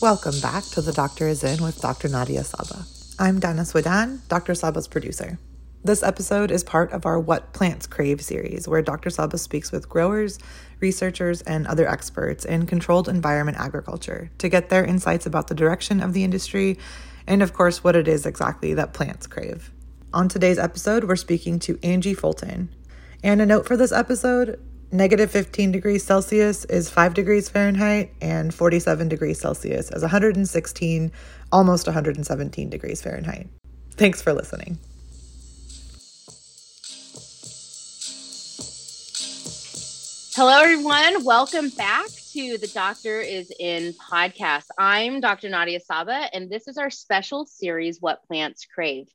Welcome back to The Doctor is In with Dr. Nadia Sabeh. I'm Dana Swedan, Dr. Sabeh's producer. This episode is part of our What Plants Crave series, where Dr. Sabeh speaks with growers, researchers, and other experts in controlled environment agriculture to get their insights about the direction of the industry and, of course, what it is exactly that plants crave. On today's episode, we're speaking to Angie Fulton. And a note for this episode negative 15 degrees Celsius is 5 degrees Fahrenheit, and 47 degrees Celsius is 116, almost 117 degrees Fahrenheit. Thanks for listening. Hello, everyone. Welcome back to the Doctor is in podcast. I'm Dr. Nadia Sabeh, and this is our special series, What Plants Crave.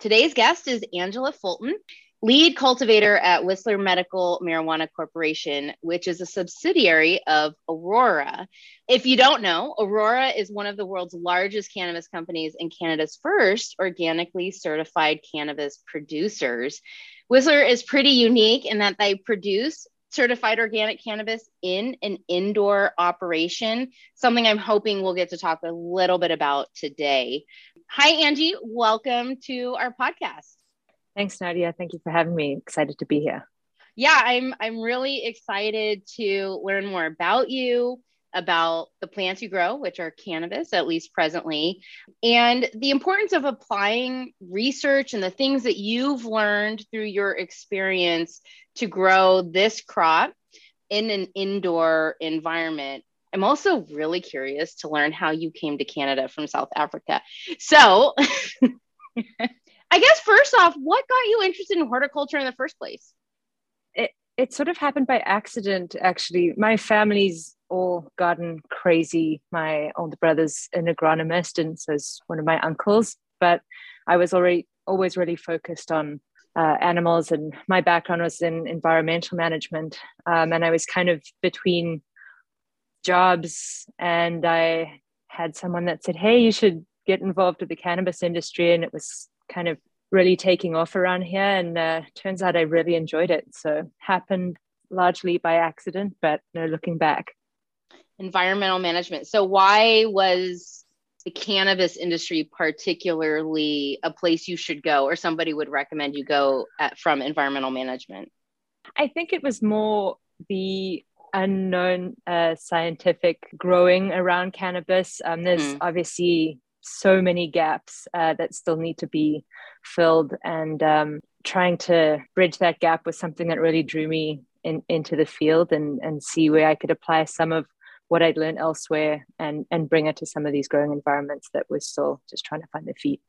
Today's guest is Angela Fulton lead cultivator at Whistler Medical Marijuana Corporation, which is a subsidiary of Aurora. If you don't know, Aurora is one of the world's largest cannabis companies and Canada's first organically certified cannabis producers. Whistler is pretty unique in that they produce certified organic cannabis in an indoor operation, something I'm hoping we'll get to talk a little bit about today. Hi, Angie. Welcome to our podcast. Thanks, Nadia. Thank you for having me. Excited to be here. Yeah, I'm I'm really excited to learn more about you, about the plants you grow, which are cannabis, at least presently, and the importance of applying research and the things that you've learned through your experience to grow this crop in an indoor environment. I'm also really curious to learn how you came to Canada from South Africa. So I guess first off, what got you interested in horticulture in the first place? It it sort of happened by accident, actually. My family's all garden crazy. My older brother's an agronomist, and so is one of my uncles. But I was already always really focused on uh, animals, and my background was in environmental management. Um, and I was kind of between jobs, and I had someone that said, "Hey, you should get involved with the cannabis industry," and it was kind of really taking off around here. And uh, turns out I really enjoyed it. So happened largely by accident, but no looking back. Environmental management. So why was the cannabis industry particularly a place you should go or somebody would recommend you go at, from environmental management? I think it was more the unknown uh, scientific growing around cannabis. Um, there's mm. obviously so many gaps uh, that still need to be filled and um, trying to bridge that gap was something that really drew me in, into the field and, and see where I could apply some of what I'd learned elsewhere and, and bring it to some of these growing environments that was still just trying to find their feet.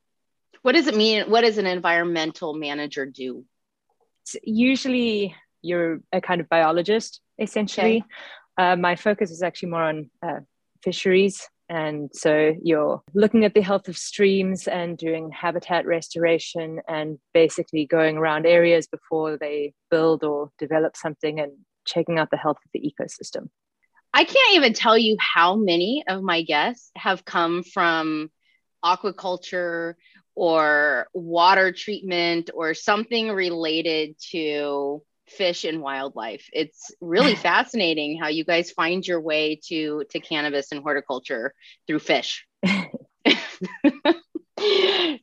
What does it mean? What does an environmental manager do? It's usually you're a kind of biologist, essentially. Okay. Uh, my focus is actually more on uh, fisheries and so you're looking at the health of streams and doing habitat restoration and basically going around areas before they build or develop something and checking out the health of the ecosystem. I can't even tell you how many of my guests have come from aquaculture or water treatment or something related to fish and wildlife. It's really fascinating how you guys find your way to to cannabis and horticulture through fish.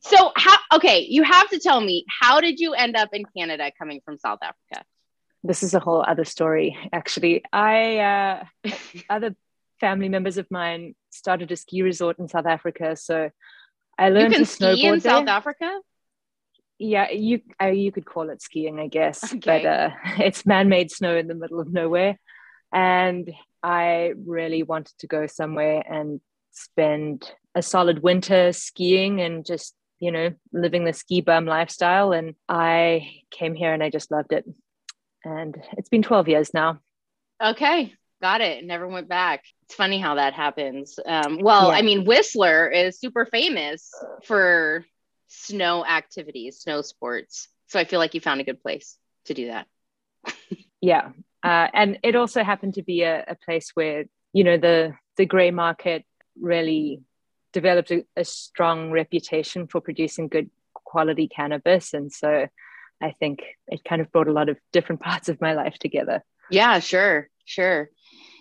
so how okay, you have to tell me how did you end up in Canada coming from South Africa? This is a whole other story actually. I uh other family members of mine started a ski resort in South Africa so I learned you can to snowboard ski in there. South Africa yeah you uh, you could call it skiing i guess okay. but uh, it's man-made snow in the middle of nowhere. And i really wanted to go somewhere and spend a solid winter skiing and just you know living the ski bum lifestyle. And i came here and i just loved it. And it's been 12 years now. Okay got it. Never went back. It's funny how that happens. Um, well yeah. i mean whistler is super famous for snow activities, snow sports. So I feel like you found a good place to do that. yeah. Uh, and it also happened to be a, a, place where, you know, the, the gray market really developed a, a strong reputation for producing good quality cannabis. And so I think it kind of brought a lot of different parts of my life together. Yeah, sure, sure.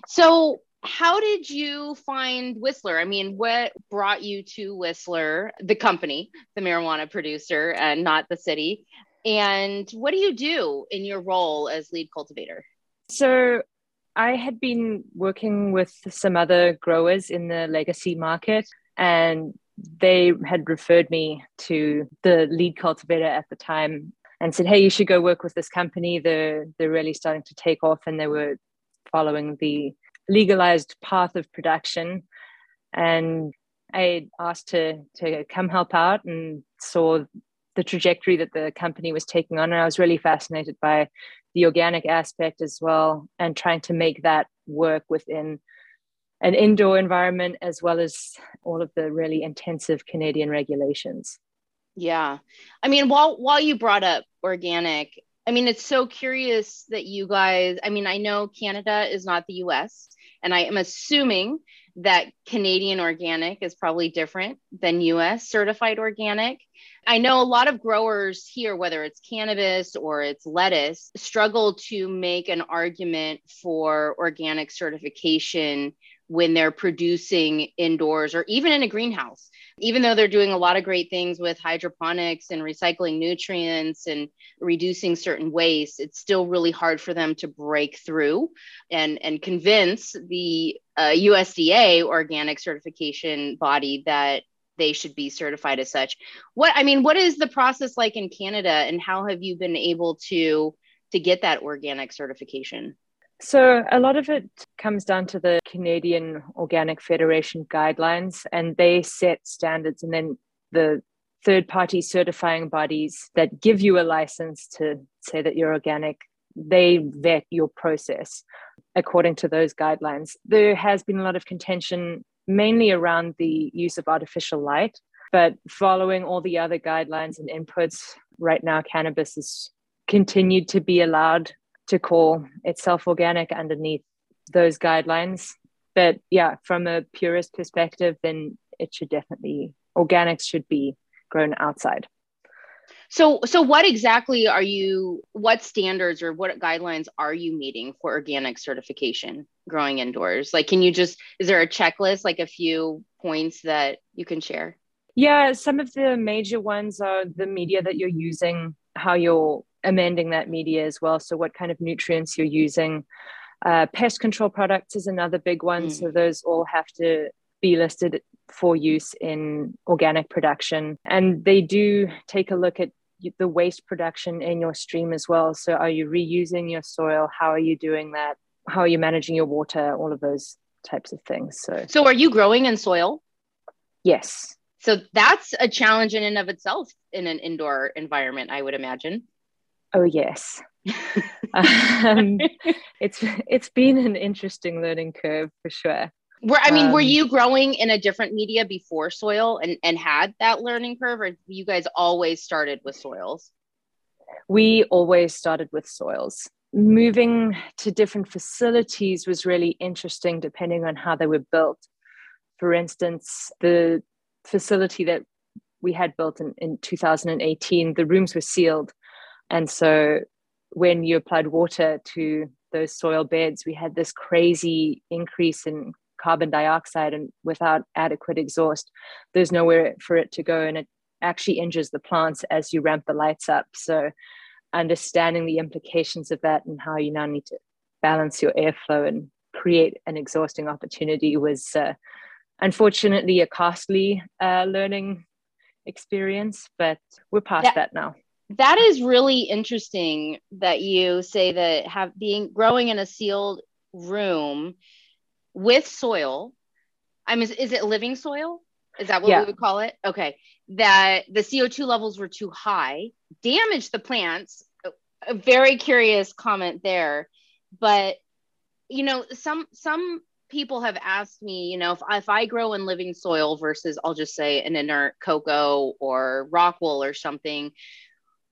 So how did you find Whistler? I mean, what brought you to Whistler, the company, the marijuana producer, and not the city? And what do you do in your role as lead cultivator? So, I had been working with some other growers in the legacy market, and they had referred me to the lead cultivator at the time and said, "Hey, you should go work with this company. They're they're really starting to take off, and they were following the legalized path of production." And I asked to to come help out and saw the trajectory that the company was taking on, and I was really fascinated by the organic aspect as well, and trying to make that work within an indoor environment as well as all of the really intensive Canadian regulations. Yeah. I mean, while while you brought up organic, I mean, it's so curious that you guys, I mean, I know Canada is not the US, and I am assuming that Canadian organic is probably different than US certified organic. I know a lot of growers here, whether it's cannabis or it's lettuce, struggle to make an argument for organic certification when they're producing indoors or even in a greenhouse. Even though they're doing a lot of great things with hydroponics and recycling nutrients and reducing certain waste, it's still really hard for them to break through and, and convince the uh, USDA organic certification body that they should be certified as such. What I mean, what is the process like in Canada and how have you been able to to get that organic certification? So, a lot of it comes down to the Canadian Organic Federation guidelines, and they set standards, and then the third party certifying bodies that give you a license to say that you're organic, they vet your process according to those guidelines. There has been a lot of contention, mainly around the use of artificial light, but following all the other guidelines and inputs, right now, cannabis is continued to be allowed to call itself organic underneath those guidelines. But yeah, from a purist perspective, then it should definitely organics should be grown outside. So, so what exactly are you? What standards or what guidelines are you meeting for organic certification growing indoors? Like, can you just is there a checklist, like a few points that you can share? Yeah, some of the major ones are the media that you're using, how you're amending that media as well. So, what kind of nutrients you're using. Uh, pest control products is another big one. Mm. So, those all have to be listed for use in organic production. And they do take a look at the waste production in your stream as well. So, are you reusing your soil? How are you doing that? How are you managing your water? All of those types of things. So, so are you growing in soil? Yes. So that's a challenge in and of itself in an indoor environment, I would imagine. Oh yes. um, it's it's been an interesting learning curve for sure. Were I mean, um, were you growing in a different media before soil and and had that learning curve, or you guys always started with soils? We always started with soils. Moving to different facilities was really interesting, depending on how they were built. For instance, the facility that we had built in, in 2018, the rooms were sealed and so when you applied water to those soil beds, we had this crazy increase in carbon dioxide and without adequate exhaust, there's nowhere for it to go. And it actually injures the plants as you ramp the lights up. So understanding the implications of that and how you now need to balance your airflow and create an exhausting opportunity was uh, unfortunately a costly uh, learning experience, but we're past that, that now that is really interesting that you say that have being growing in a sealed room with soil. I mean, is it living soil? Is that what yeah. we would call it? Okay. That the CO2 levels were too high, damaged the plants. A very curious comment there. But you know, some some people have asked me, you know, if, if I grow in living soil versus I'll just say an inert coco or rock wool or something,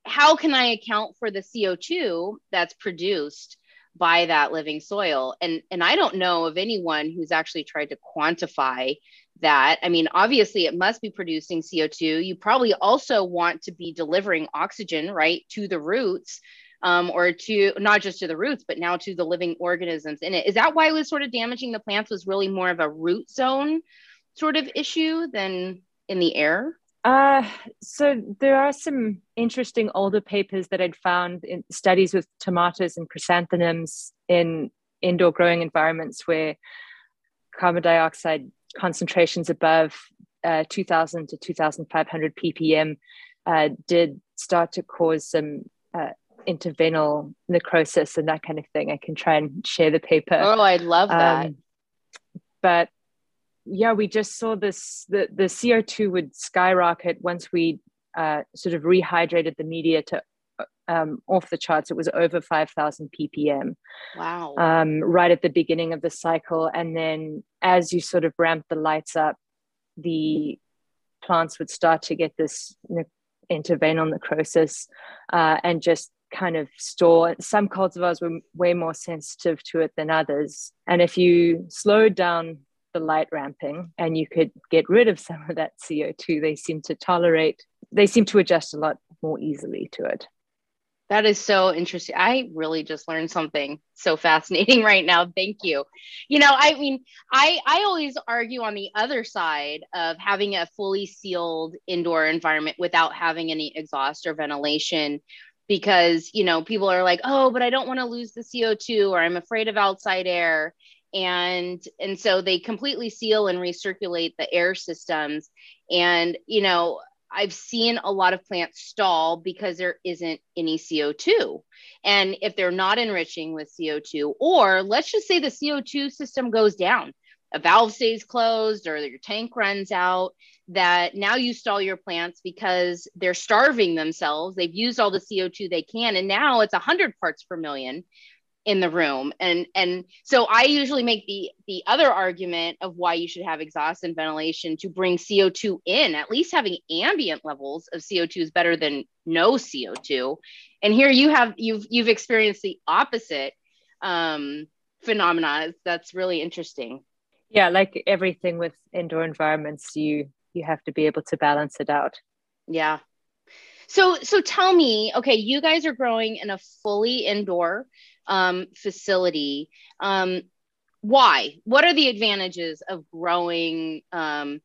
how can I account for the CO2 that's produced by that living soil? And and I don't know of anyone who's actually tried to quantify that. I mean, obviously it must be producing CO2. You probably also want to be delivering oxygen, right, to the roots. um, or to not just to the roots, but now to the living organisms in it. Is that why it was sort of damaging the plants was really more of a root zone sort of issue than in the air? Uh, so there are some interesting older papers that I'd found in studies with tomatoes and chrysanthemums in indoor growing environments where carbon dioxide concentrations above uh, 2000 to 2500 ppm uh, did start to cause some uh, interveinal necrosis and that kind of thing. I can try and share the paper. Oh, I love that. Um, but yeah, we just saw this the, the CO2 would skyrocket once we uh, sort of rehydrated the media to um, off the charts. It was over 5,000 ppm. Wow. Um, right at the beginning of the cycle. And then as you sort of ramp the lights up, the plants would start to get this ne- interveinal necrosis uh, and just kind of store. Some cultivars were way more sensitive to it than others. And if you slowed down light ramping and you could get rid of some of that CO2, they seem to tolerate, they seem to adjust a lot more easily to it. That is so interesting. I really just learned something so fascinating right now. Thank you. You know, I mean, I I always argue on the other side of having a fully sealed indoor environment without having any exhaust or ventilation because, you know, people are like, "Oh, but I don't want to lose the CO2 or I'm afraid of outside air." And and so they completely seal and recirculate the air systems and, you know, I've seen a lot of plants stall because there isn't any CO2. And if they're not enriching with CO2, or let's just say the CO2 system goes down, a valve stays closed or your tank runs out, that now you stall your plants because they're starving themselves. They've used all the CO2 they can, and now it's 100 parts per million in the room. And and so i usually make the the other argument of why you should have exhaust and ventilation to bring co2 in. At least having ambient levels of co2 is better than no co2 and here you have you've you've experienced the opposite um phenomena. That's really interesting. Yeah like everything with indoor environments you you have to be able to balance it out. Yeah. So so tell me okay you guys are growing in a fully indoor um, facility. Um, why? What are the advantages of growing um,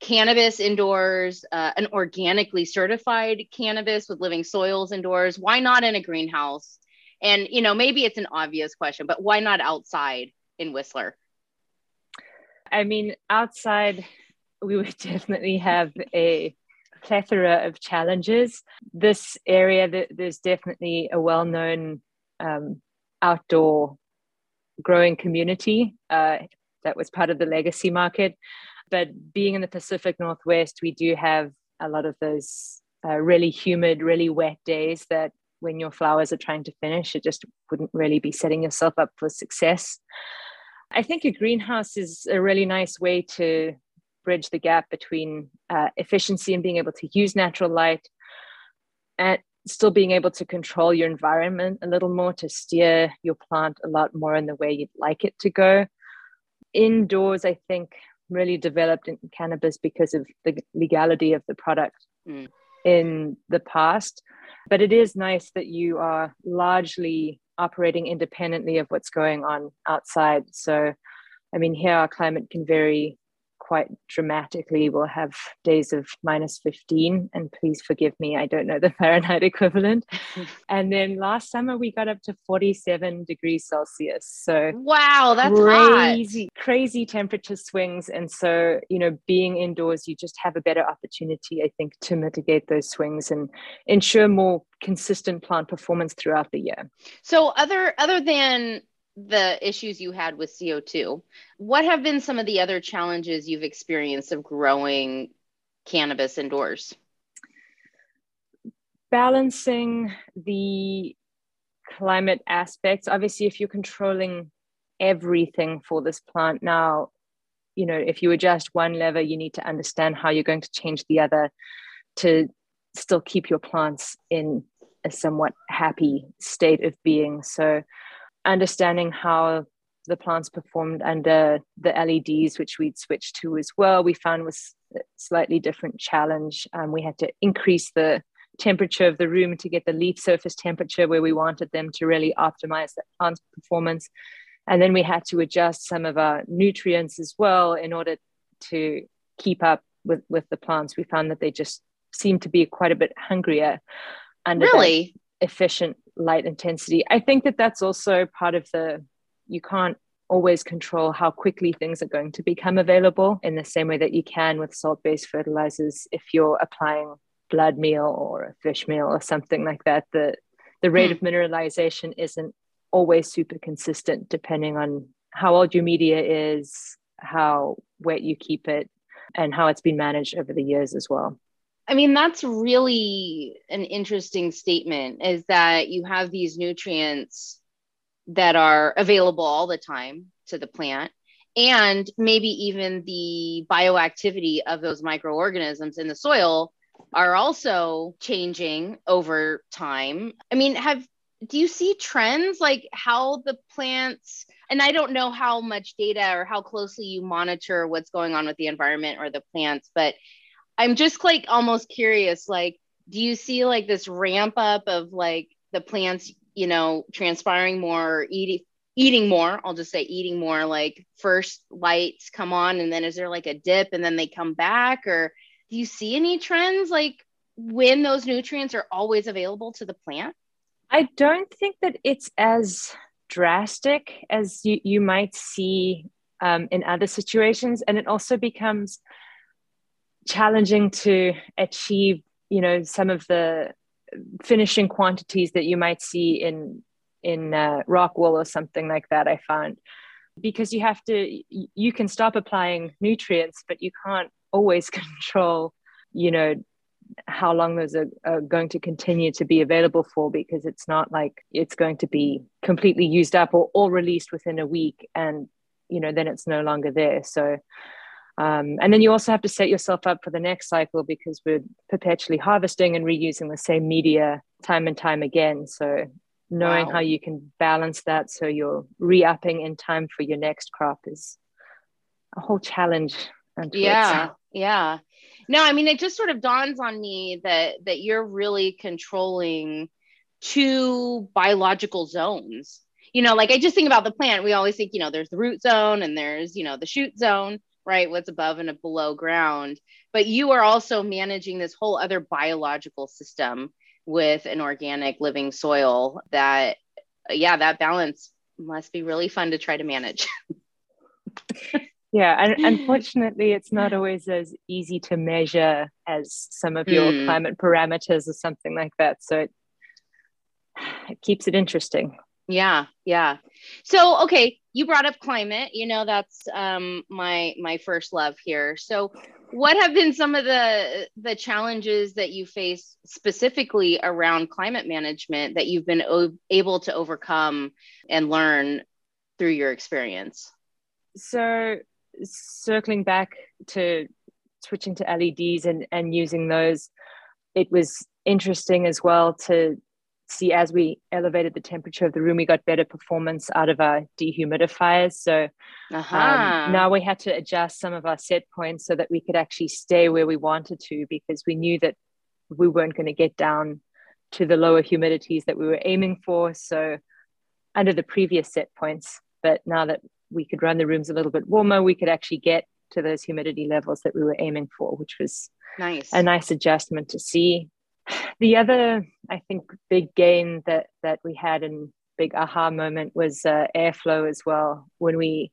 cannabis indoors, uh, an organically certified cannabis with living soils indoors? Why not in a greenhouse? And you know, maybe it's an obvious question, but why not outside in Whistler? I mean, outside, we would definitely have a plethora of challenges. This area, there's definitely a well-known um, outdoor growing community uh, that was part of the legacy market. But being in the Pacific Northwest, we do have a lot of those uh, really humid, really wet days that when your flowers are trying to finish, it just wouldn't really be setting yourself up for success. I think a greenhouse is a really nice way to bridge the gap between uh, efficiency and being able to use natural light and still being able to control your environment a little more to steer your plant a lot more in the way you'd like it to go. Indoors, I think, really developed in cannabis because of the legality of the product mm. in the past. But it is nice that you are largely operating independently of what's going on outside. So, I mean, here our climate can vary quite dramatically. We'll have days of minus 15, and please forgive me, I don't know the Fahrenheit equivalent. and then last summer we got up to 47 degrees Celsius. So wow, that's crazy, hot. crazy temperature swings. And so, you know, being indoors, you just have a better opportunity, I think, to mitigate those swings and ensure more consistent plant performance throughout the year. So other other than the issues you had with CO2. What have been some of the other challenges you've experienced of growing cannabis indoors? Balancing the climate aspects. Obviously, if you're controlling everything for this plant now, you know, if you adjust one lever, you need to understand how you're going to change the other to still keep your plants in a somewhat happy state of being. So, understanding how the plants performed under the LEDs, which we'd switched to as well, we found was a slightly different challenge. Um, we had to increase the temperature of the room to get the leaf surface temperature where we wanted them to really optimize the plant's performance. And then we had to adjust some of our nutrients as well in order to keep up with, with the plants. We found that they just seemed to be quite a bit hungrier under really efficient light intensity. I think that that's also part of the, you can't always control how quickly things are going to become available in the same way that you can with salt based fertilizers if you're applying blood meal or a fish meal or something like that the the rate hmm. of mineralization isn't always super consistent depending on how old your media is how wet you keep it and how it's been managed over the years as well I mean, that's really an interesting statement is that you have these nutrients that are available all the time to the plant and maybe even the bioactivity of those microorganisms in the soil are also changing over time. I mean, have do you see trends like how the plants and I don't know how much data or how closely you monitor what's going on with the environment or the plants, but I'm just like almost curious like do you see like this ramp up of like the plants, you know, transpiring more, eating eating more i'll just say eating more like first lights come on and then is there like a dip and then they come back? Or do you see any trends like when those nutrients are always available to the plant? I don't think that it's as drastic as you, you might see um, in other situations. And it also becomes challenging to achieve you know some of the finishing quantities that you might see in in uh, rock wool or something like that i found because you have to you can stop applying nutrients but you can't always control you know how long those are, are, going to continue to be available for because it's not like it's going to be completely used up or all released within a week and you know then it's no longer there. So um, and then you also have to set yourself up for the next cycle because we're perpetually harvesting and reusing the same media time and time again. So knowing wow. how you can balance that so you're re-upping in time for your next crop is a whole challenge yeah yeah. No i mean it just sort of dawns on me that that you're really controlling two biological zones. You know like i just think about the plant. We always think you know there's the root zone and there's you know the shoot zone right what's above and below ground. But you are also managing this whole other biological system with an organic living soil that yeah that balance must be really fun to try to manage. Yeah and unfortunately it's not always as easy to measure as some of your mm. climate parameters or something like that. So it, it keeps it interesting yeah yeah. So okay you brought up climate you know that's um my my first love here. So what have been some of the the challenges that you face specifically around climate management that you've been o- able to overcome and learn through your experience? So circling back to switching to leds and and using those it was interesting as well to see as we elevated the temperature of the room, we got better performance out of our dehumidifiers. So uh-huh. um, now we had to adjust some of our set points so that we could actually stay where we wanted to because we knew that we weren't going to get down to the lower humidities that we were aiming for. So under the previous set points, but now that we could run the rooms a little bit warmer, we could actually get to those humidity levels that we were aiming for, which was nice. a nice adjustment to see the other, I think, big gain that that we had and big aha moment was uh, airflow as well. When we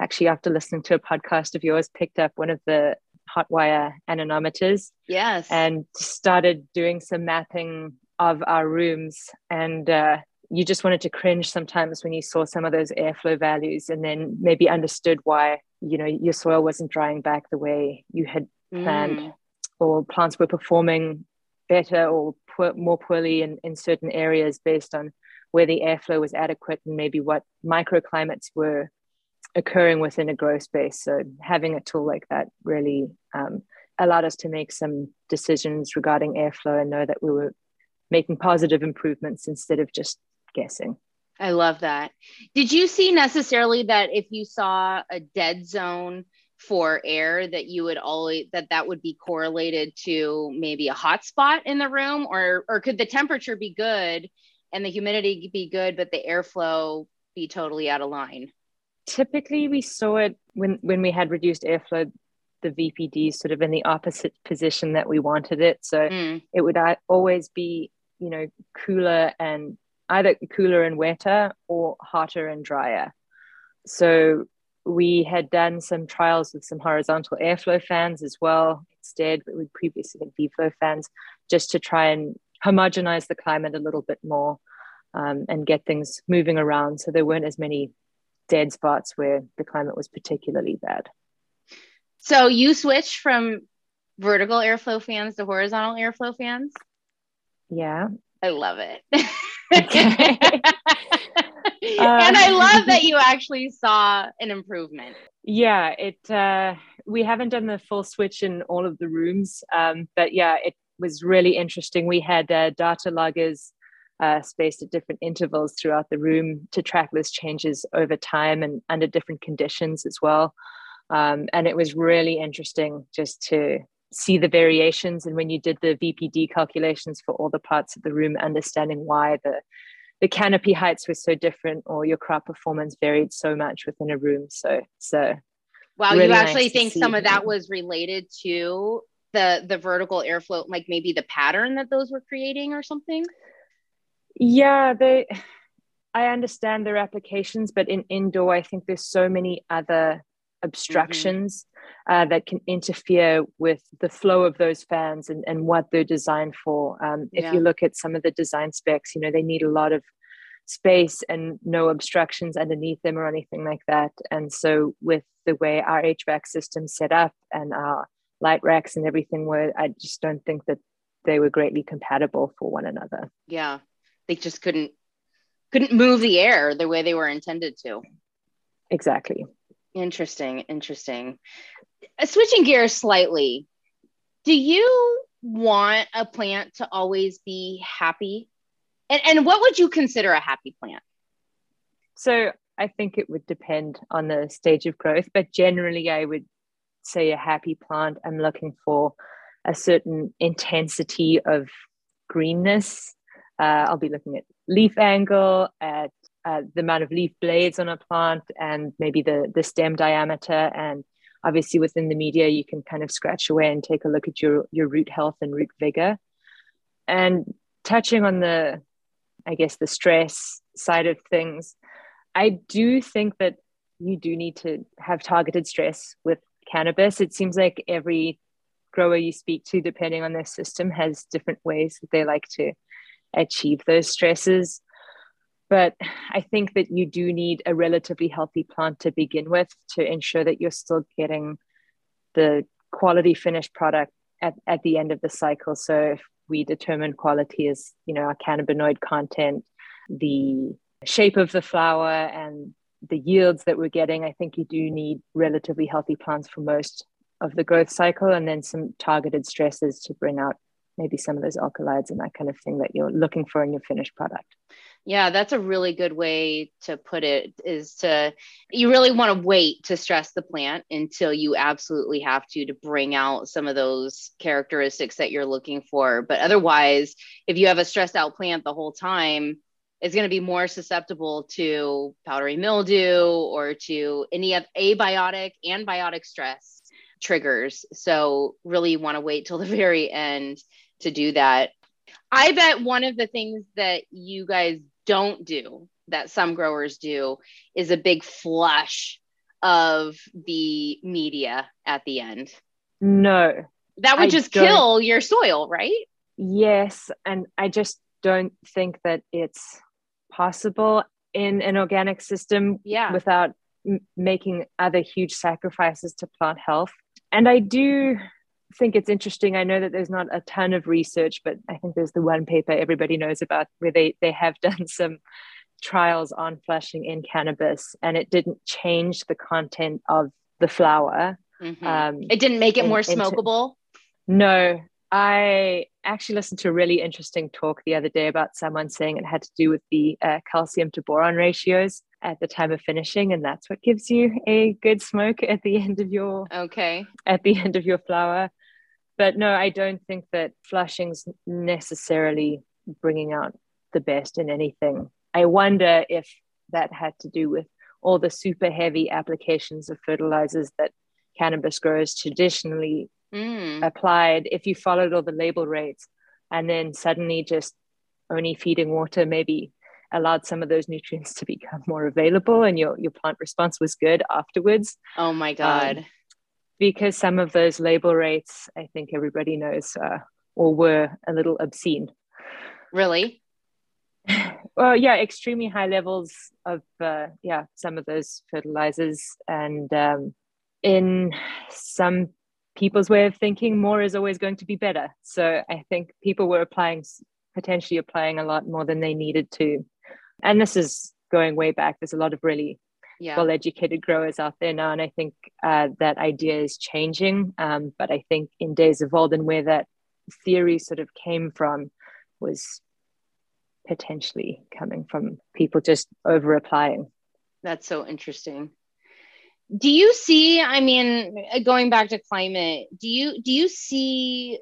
actually, after listening to a podcast of yours, picked up one of the Hotwire anemometers. Yes. And started doing some mapping of our rooms. And uh, you just wanted to cringe sometimes when you saw some of those airflow values and then maybe understood why, you know, your soil wasn't drying back the way you had planned mm. or plants were performing better or more poorly in, in certain areas based on where the airflow was adequate and maybe what microclimates were occurring within a grow space. So having a tool like that really um, allowed us to make some decisions regarding airflow and know that we were making positive improvements instead of just guessing. I love that. Did you see necessarily that if you saw a dead zone for air that you would always that that would be correlated to maybe a hot spot in the room or or could the temperature be good and the humidity be good but the airflow be totally out of line? Typically we saw it when when we had reduced airflow the vpd sort of in the opposite position that we wanted it. So mm. it would always be you know cooler and either cooler and wetter or hotter and drier. So we had done some trials with some horizontal airflow fans as well instead but we previously had v-flow fans just to try and homogenize the climate a little bit more um, and get things moving around. So there weren't as many dead spots where the climate was particularly bad. So you switched from vertical airflow fans to horizontal airflow fans? Yeah i love it and I love that you actually saw an improvement. Yeah, it. Uh, we haven't done the full switch in all of the rooms, um, but yeah, it was really interesting. We had uh, data loggers uh, spaced at different intervals throughout the room to track those changes over time and under different conditions as well. Um, and it was really interesting just to see the variations. And when you did the VPD calculations for all the parts of the room, understanding why the the canopy heights were so different or your crowd performance varied so much within a room. So, so wow, really you actually nice think some of that was related to the the vertical airflow, like maybe the pattern that those were creating or something? Yeah, they I understand their applications, but in indoor, I think there's so many other obstructions mm-hmm. uh, that can interfere with the flow of those fans and, and what they're designed for. Um, if yeah. you look at some of the design specs, you know, they need a lot of space and no obstructions underneath them or anything like that. And so with the way our HVAC system set up and our light racks and everything were, I just don't think that they were greatly compatible for one another. Yeah. They just couldn't couldn't move the air the way they were intended to. Exactly. Interesting, interesting. Uh, switching gears slightly, do you want a plant to always be happy? And, and what would you consider a happy plant? So I think it would depend on the stage of growth, but generally, I would say a happy plant, I'm looking for a certain intensity of greenness. Uh, I'll be looking at leaf angle, at uh, the amount of leaf blades on a plant and maybe the the stem diameter. And obviously within the media you can kind of scratch away and take a look at your your root health and root vigor. And touching on the i guess the stress side of things i do think that you do need to have targeted stress with cannabis. It seems like every grower you speak to depending on their system has different ways that they like to achieve those stresses but I think that you do need a relatively healthy plant to begin with to ensure that you're still getting the quality finished product at, at the end of the cycle. So if we determine quality as, you know, our cannabinoid content, the shape of the flower and the yields that we're getting, I think you do need relatively healthy plants for most of the growth cycle and then some targeted stresses to bring out maybe some of those alkaloids and that kind of thing that you're looking for in your finished product. Yeah, that's a really good way to put it is to you really want to wait to stress the plant until you absolutely have to to bring out some of those characteristics that you're looking for. But otherwise, if you have a stressed out plant the whole time, it's going to be more susceptible to powdery mildew or to any of abiotic and biotic stress triggers. So really want to wait till the very end to do that. I bet one of the things that you guys don't do that some growers do is a big flush of the media at the end. No. That would I just kill your soil, right? Yes. And I just don't think that it's possible in an organic system yeah. without m- making other huge sacrifices to plant health. And I do think it's interesting. I know that there's not a ton of research, but I think there's the one paper everybody knows about where they they have done some trials on flushing in cannabis, and it didn't change the content of the flower. Mm-hmm. Um, it didn't make it in, more smokable. Into, no, I actually listened to a really interesting talk the other day about someone saying it had to do with the uh, calcium to boron ratios at the time of finishing, and that's what gives you a good smoke at the end of your okay at the end of your flower. But no, I don't think that flushing's necessarily bringing out the best in anything. I wonder if that had to do with all the super heavy applications of fertilizers that cannabis growers traditionally mm. applied if you followed all the label rates and then suddenly just only feeding water maybe allowed some of those nutrients to become more available and your, your plant response was good afterwards oh my god um, because some of those label rates i think everybody knows uh, or were a little obscene really well yeah extremely high levels of uh, yeah some of those fertilizers and um, in some people's way of thinking, more is always going to be better. So I think people were applying, potentially applying a lot more than they needed to. And this is going way back. There's a lot of really yeah. well educated growers out there now. And I think uh, that idea is changing. Um, but I think in days of old and where that theory sort of came from was potentially coming from people just over applying. That's so interesting do you see i mean going back to climate do you do you see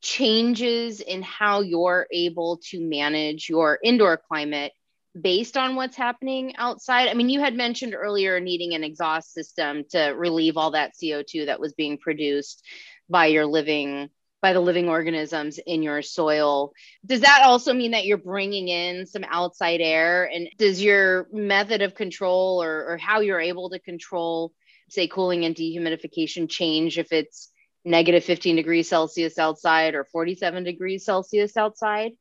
changes in how you're able to manage your indoor climate based on what's happening outside i mean you had mentioned earlier needing an exhaust system to relieve all that co2 that was being produced by your living by the living organisms in your soil. Does that also mean that you're bringing in some outside air? And does your method of control or, or how you're able to control, say, cooling and dehumidification change if it's negative 15 degrees Celsius outside or 47 degrees Celsius outside?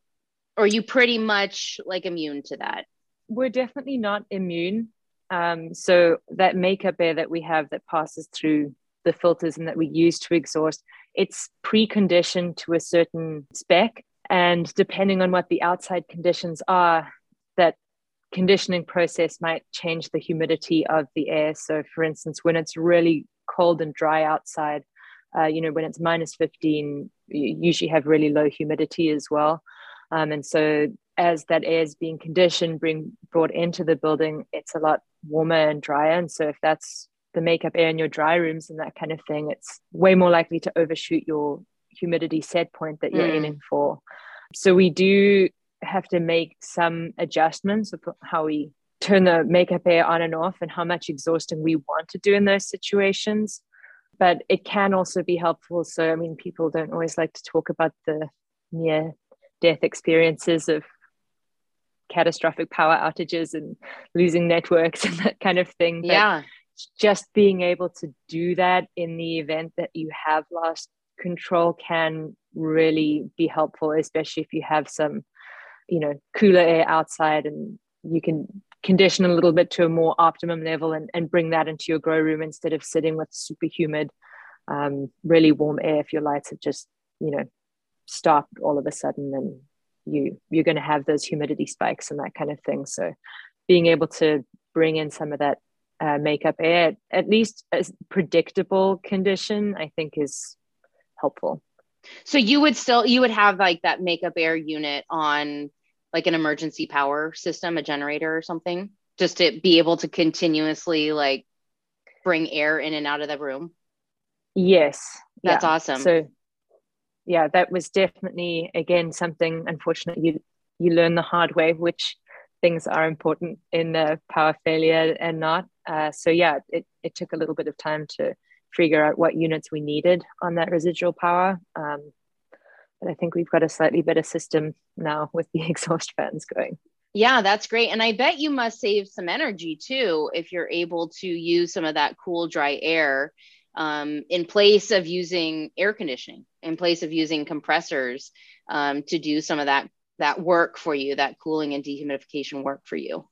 Or you pretty much like immune to that? We're definitely not immune. Um, so that makeup air that we have that passes through the filters and that we use to exhaust it's preconditioned to a certain spec. And depending on what the outside conditions are, that conditioning process might change the humidity of the air. So, for instance, when it's really cold and dry outside, uh, you know, when it's minus 15, you usually have really low humidity as well. Um, and so, as that air is being conditioned, being brought into the building, it's a lot warmer and drier. And so, if that's the makeup air in your dry rooms and that kind of thing, it's way more likely to overshoot your humidity set point that you're mm. aiming for. So we do have to make some adjustments of how we turn the makeup air on and off and how much exhausting we want to do in those situations. But it can also be helpful. So, I mean, people don't always like to talk about the near death experiences of catastrophic power outages and losing networks and that kind of thing. But yeah just being able to do that in the event that you have lost control can really be helpful especially if you have some you know cooler air outside and you can condition a little bit to a more optimum level and, and bring that into your grow room instead of sitting with super humid um, really warm air if your lights have just you know stopped all of a sudden and you you're going to have those humidity spikes and that kind of thing so being able to bring in some of that uh, makeup air, at least a predictable condition, I think is helpful. So you would still you would have like that makeup air unit on like an emergency power system, a generator or something, just to be able to continuously like bring air in and out of the room. Yes, that's yeah. awesome. So yeah, that was definitely again something unfortunately you you learn the hard way, which things are important in the power failure and not. Uh, so yeah, it, it took a little bit of time to figure out what units we needed on that residual power. Um, but I think we've got a slightly better system now with the exhaust fans going. Yeah, that's great. And I bet you must save some energy too if you're able to use some of that cool, dry air um, in place of using air conditioning, in place of using compressors um, to do some of that that work for you, that cooling and dehumidification work for you.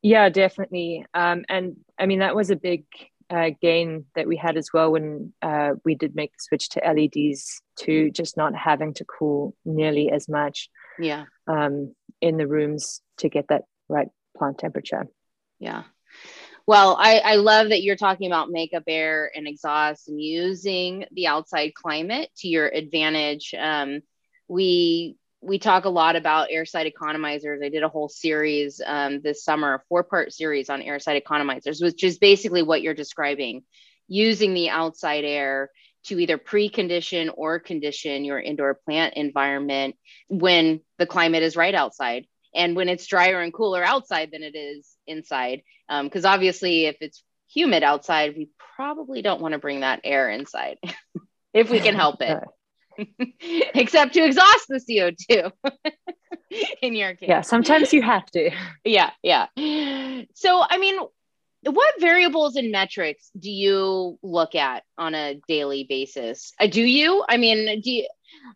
Yeah, definitely. Um, and I mean, that was a big uh, gain that we had as well when uh, we did make the switch to LEDs to just not having to cool nearly as much. Yeah. Um, in the rooms to get that right plant temperature. Yeah. Well, I, I love that you're talking about makeup air and exhaust and using the outside climate to your advantage. Um, we we talk a lot about airside economizers. I did a whole series um, this summer, a four part series on airside economizers, which is basically what you're describing using the outside air to either precondition or condition your indoor plant environment when the climate is right outside and when it's drier and cooler outside than it is inside. Because um, obviously, if it's humid outside, we probably don't want to bring that air inside if we can help it. Except to exhaust the CO2 in your case. Yeah, sometimes you have to. Yeah, yeah. So, I mean, what variables and metrics do you look at on a daily basis? Uh, do you? I mean, do you,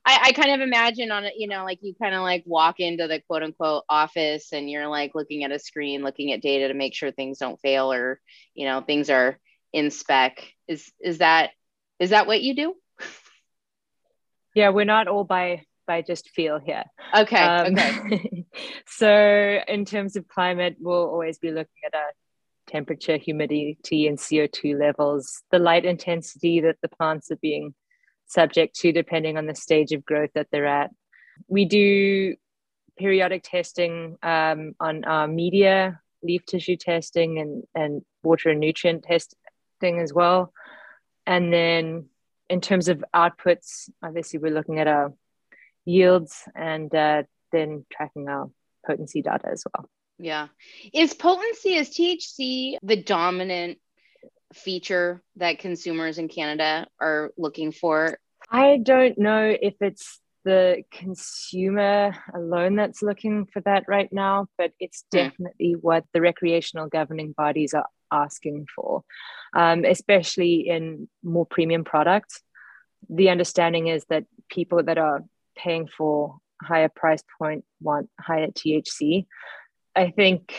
I, I kind of imagine on it, you know, like you kind of like walk into the quote unquote office and you're like looking at a screen, looking at data to make sure things don't fail or, you know, things are in spec. Is is that is that what you do? Yeah, we're not all by by just feel here. Okay. Um, okay. so in terms of climate, we'll always be looking at a temperature, humidity, and CO2 levels, the light intensity that the plants are being subject to, depending on the stage of growth that they're at. We do periodic testing um, on our media, leaf tissue testing, and, and water and nutrient testing as well. And then in terms of outputs, obviously, we're looking at our yields and uh, then tracking our potency data as well. Yeah. Is potency, is THC the dominant feature that consumers in Canada are looking for? I don't know if it's the consumer alone that's looking for that right now, but it's hmm. definitely mm. what the recreational governing bodies are asking for, um, especially in more premium products. The understanding is that people that are paying for higher price point want higher THC. I think,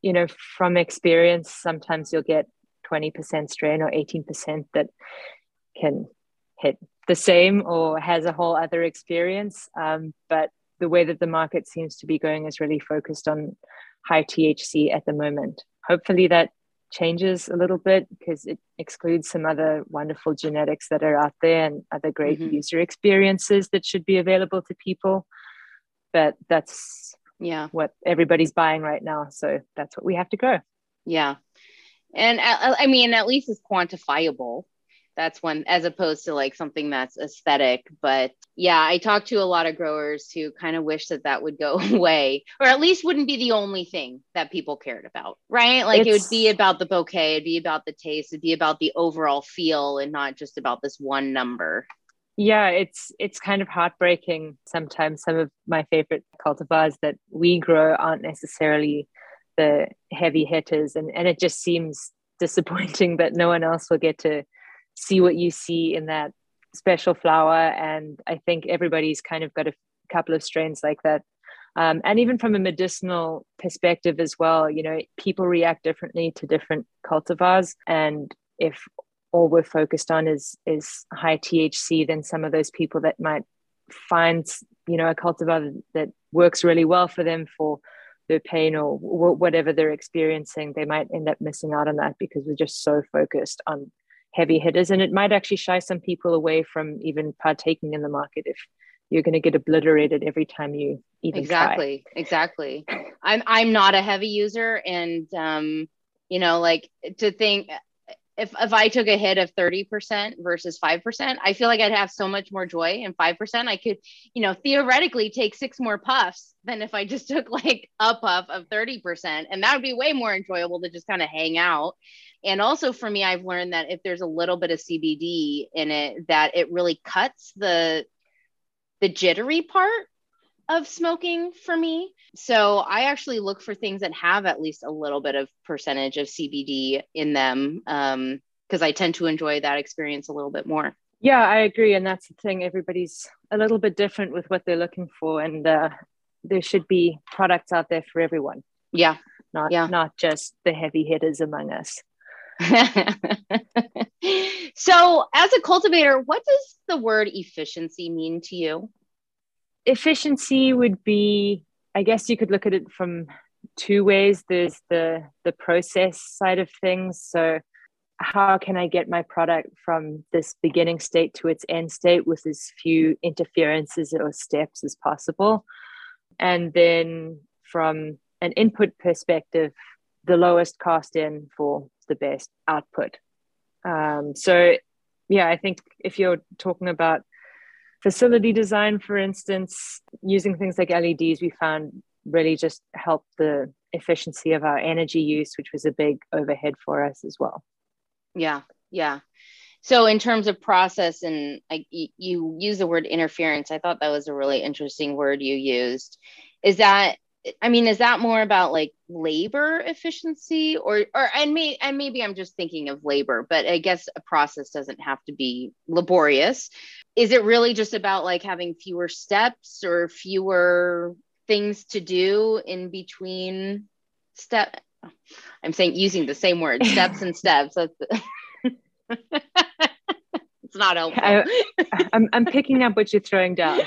you know, from experience, sometimes you'll get 20% strain or 18% that can hit the same or has a whole other experience. Um, but the way that the market seems to be going is really focused on high THC at the moment. Hopefully that changes a little bit because it excludes some other wonderful genetics that are out there and other great mm-hmm. user experiences that should be available to people. But that's yeah what everybody's buying right now. So that's what we have to grow. Yeah. And I, I mean, at least it's quantifiable. That's one, as opposed to like something that's aesthetic. But yeah, I talked to a lot of growers who kind of wish that that would go away, or at least wouldn't be the only thing that people cared about, right? Like it's... it would be about the bouquet, it'd be about the taste, it'd be about the overall feel, and not just about this one number. Yeah, it's it's kind of heartbreaking sometimes. Some of my favorite cultivars that we grow aren't necessarily the heavy hitters and, and it just seems disappointing that no one else will get to see what you see in that special flower. And i think everybody's kind of got a couple of strains like that. Um, and even from a medicinal perspective as well you know people react differently to different cultivars. And if all we're focused on is is high thc then some of those people that might find you know a cultivar that works really well for them for their pain or whatever they're experiencing, they might end up missing out on that because we're just so focused on heavy hitters. And it might actually shy some people away from even partaking in the market if you're going to get obliterated every time you even exactly try. exactly i'm i'm not a heavy user and um you know like to think if if I took a hit of 30% versus 5%, I feel like I'd have so much more joy. And 5%, I could, you know, theoretically take six more puffs than if I just took like a puff of 30%. And that would be way more enjoyable to just kind of hang out. And also for me, I've learned that if there's a little bit of CBD in it, that it really cuts the the jittery part of smoking for me. So I actually look for things that have at least a little bit of percentage of CBD in them because um, I tend to enjoy that experience a little bit more. Yeah, I agree. And that's the thing. Everybody's a little bit different with what they're looking for. And uh, there should be products out there for everyone. Yeah. Not, yeah. not just the heavy hitters among us. so, as a cultivator, what does the word efficiency mean to you? Efficiency would be i guess you could look at it from two ways. There's the the process side of things. So how can I get my product from this beginning state to its end state with as few interferences or steps as possible? And then from an input perspective, the lowest cost in for the best output. Um, so, yeah, I think if you're talking about facility design, for instance, using things like LEDs, we found really just helped the efficiency of our energy use, which was a big overhead for us as well. Yeah, yeah. So in terms of process and like you use the word interference, I thought that was a really interesting word you used. Is that I mean, is that more about like labor efficiency or or and me and maybe I'm just thinking of labor, but I guess a process doesn't have to be laborious. Is it really just about like having fewer steps or fewer things to do in between step I'm saying using the same word, steps and steps. That's it's not helpful. I, I'm, I'm picking up what you're throwing down.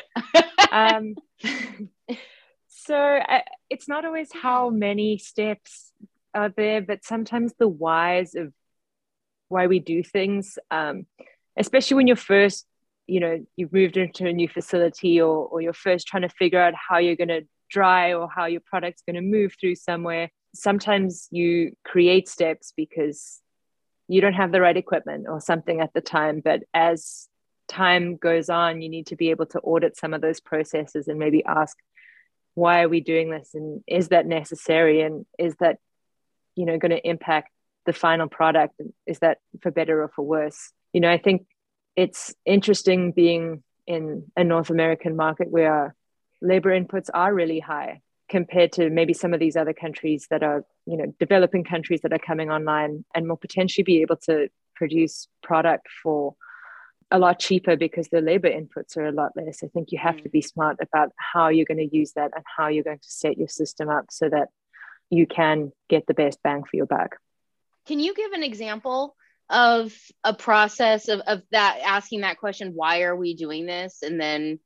Um, so I, it's not always how many steps are there, but sometimes the whys of why we do things, um, especially when you're first, you know, you've moved into a new facility or, or you're first trying to figure out how you're going to dry or how your product's going to move through somewhere. Sometimes you create steps because you don't have the right equipment or something at the time. But as time goes on, you need to be able to audit some of those processes and maybe ask, why are we doing this and is that necessary and is that you know going to impact the final product is that for better or for worse you know i think it's interesting being in a north american market where labor inputs are really high compared to maybe some of these other countries that are you know developing countries that are coming online and will potentially be able to produce product for a lot cheaper because the labor inputs are a lot less. I think you have mm. to be smart about how you're going to use that and how you're going to set your system up so that you can get the best bang for your buck. Can you give an example of a process of, of that asking that question, why are we doing this? And then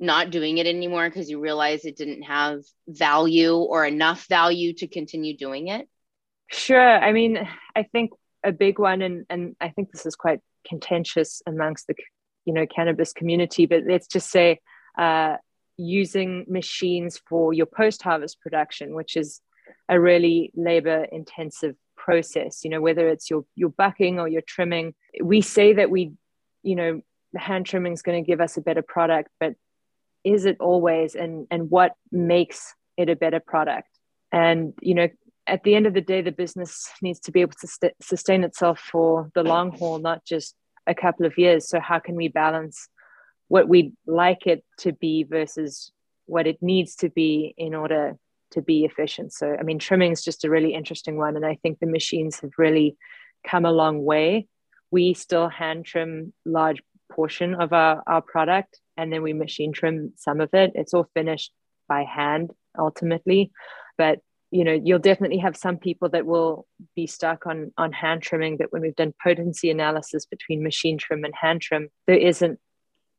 not doing it anymore because you realize it didn't have value or enough value to continue doing it? Sure. I mean, I think a big one, and, and I think this is quite contentious amongst the you know cannabis community but let's just say uh, using machines for your post harvest production which is a really labor intensive process you know whether it's your your bucking or your trimming we say that we you know hand trimming is going to give us a better product but is it always and and what makes it a better product and you know at the end of the day, the business needs to be able to st- sustain itself for the long haul, not just a couple of years. So, how can we balance what we'd like it to be versus what it needs to be in order to be efficient? So, I mean, trimming is just a really interesting one. And I think the machines have really come a long way. We still hand trim large portion of our, our product and then we machine trim some of it. It's all finished by hand ultimately. But you know you'll definitely have some people that will be stuck on on hand trimming but when we've done potency analysis between machine trim and hand trim there isn't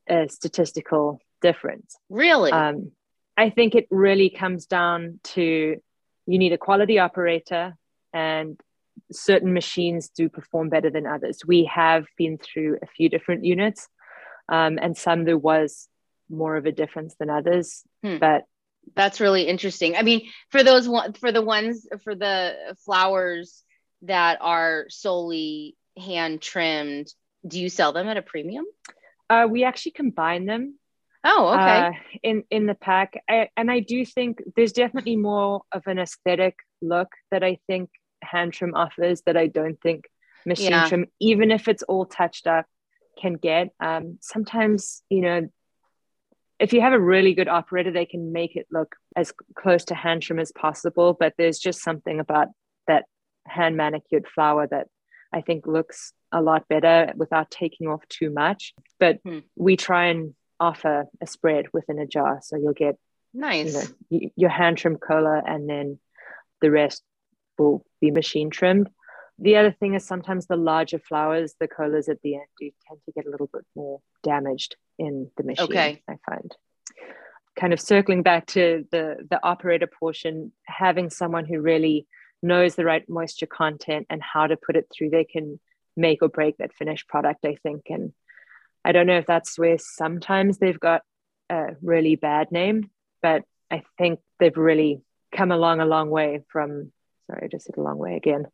a statistical difference really um, i think it really comes down to you need a quality operator and certain machines do perform better than others we have been through a few different units um, and some there was more of a difference than others hmm. but that's really interesting. I mean, for those one for the ones for the flowers that are solely hand trimmed, do you sell them at a premium? Uh, we actually combine them. Oh, okay. Uh, in in the pack, I, and I do think there's definitely more of an aesthetic look that I think hand trim offers that I don't think machine yeah. trim, even if it's all touched up, can get. Um, sometimes you know if you have a really good operator, they can make it look as close to hand trim as possible. But there's just something about that hand manicured flower that I think looks a lot better without taking off too much. But hmm. we try and offer a spread within a jar. So you'll get nice you know, your hand trim cola and then the rest will be machine trimmed. The other thing is sometimes the larger flowers, the colas at the end do tend to get a little bit more damaged in the machine. Okay. I find kind of circling back to the the operator portion, having someone who really knows the right moisture content and how to put it through, they can make or break that finished product. I think, and I don't know if that's where sometimes they've got a really bad name, but I think they've really come along a long way from sorry, I just said a long way again.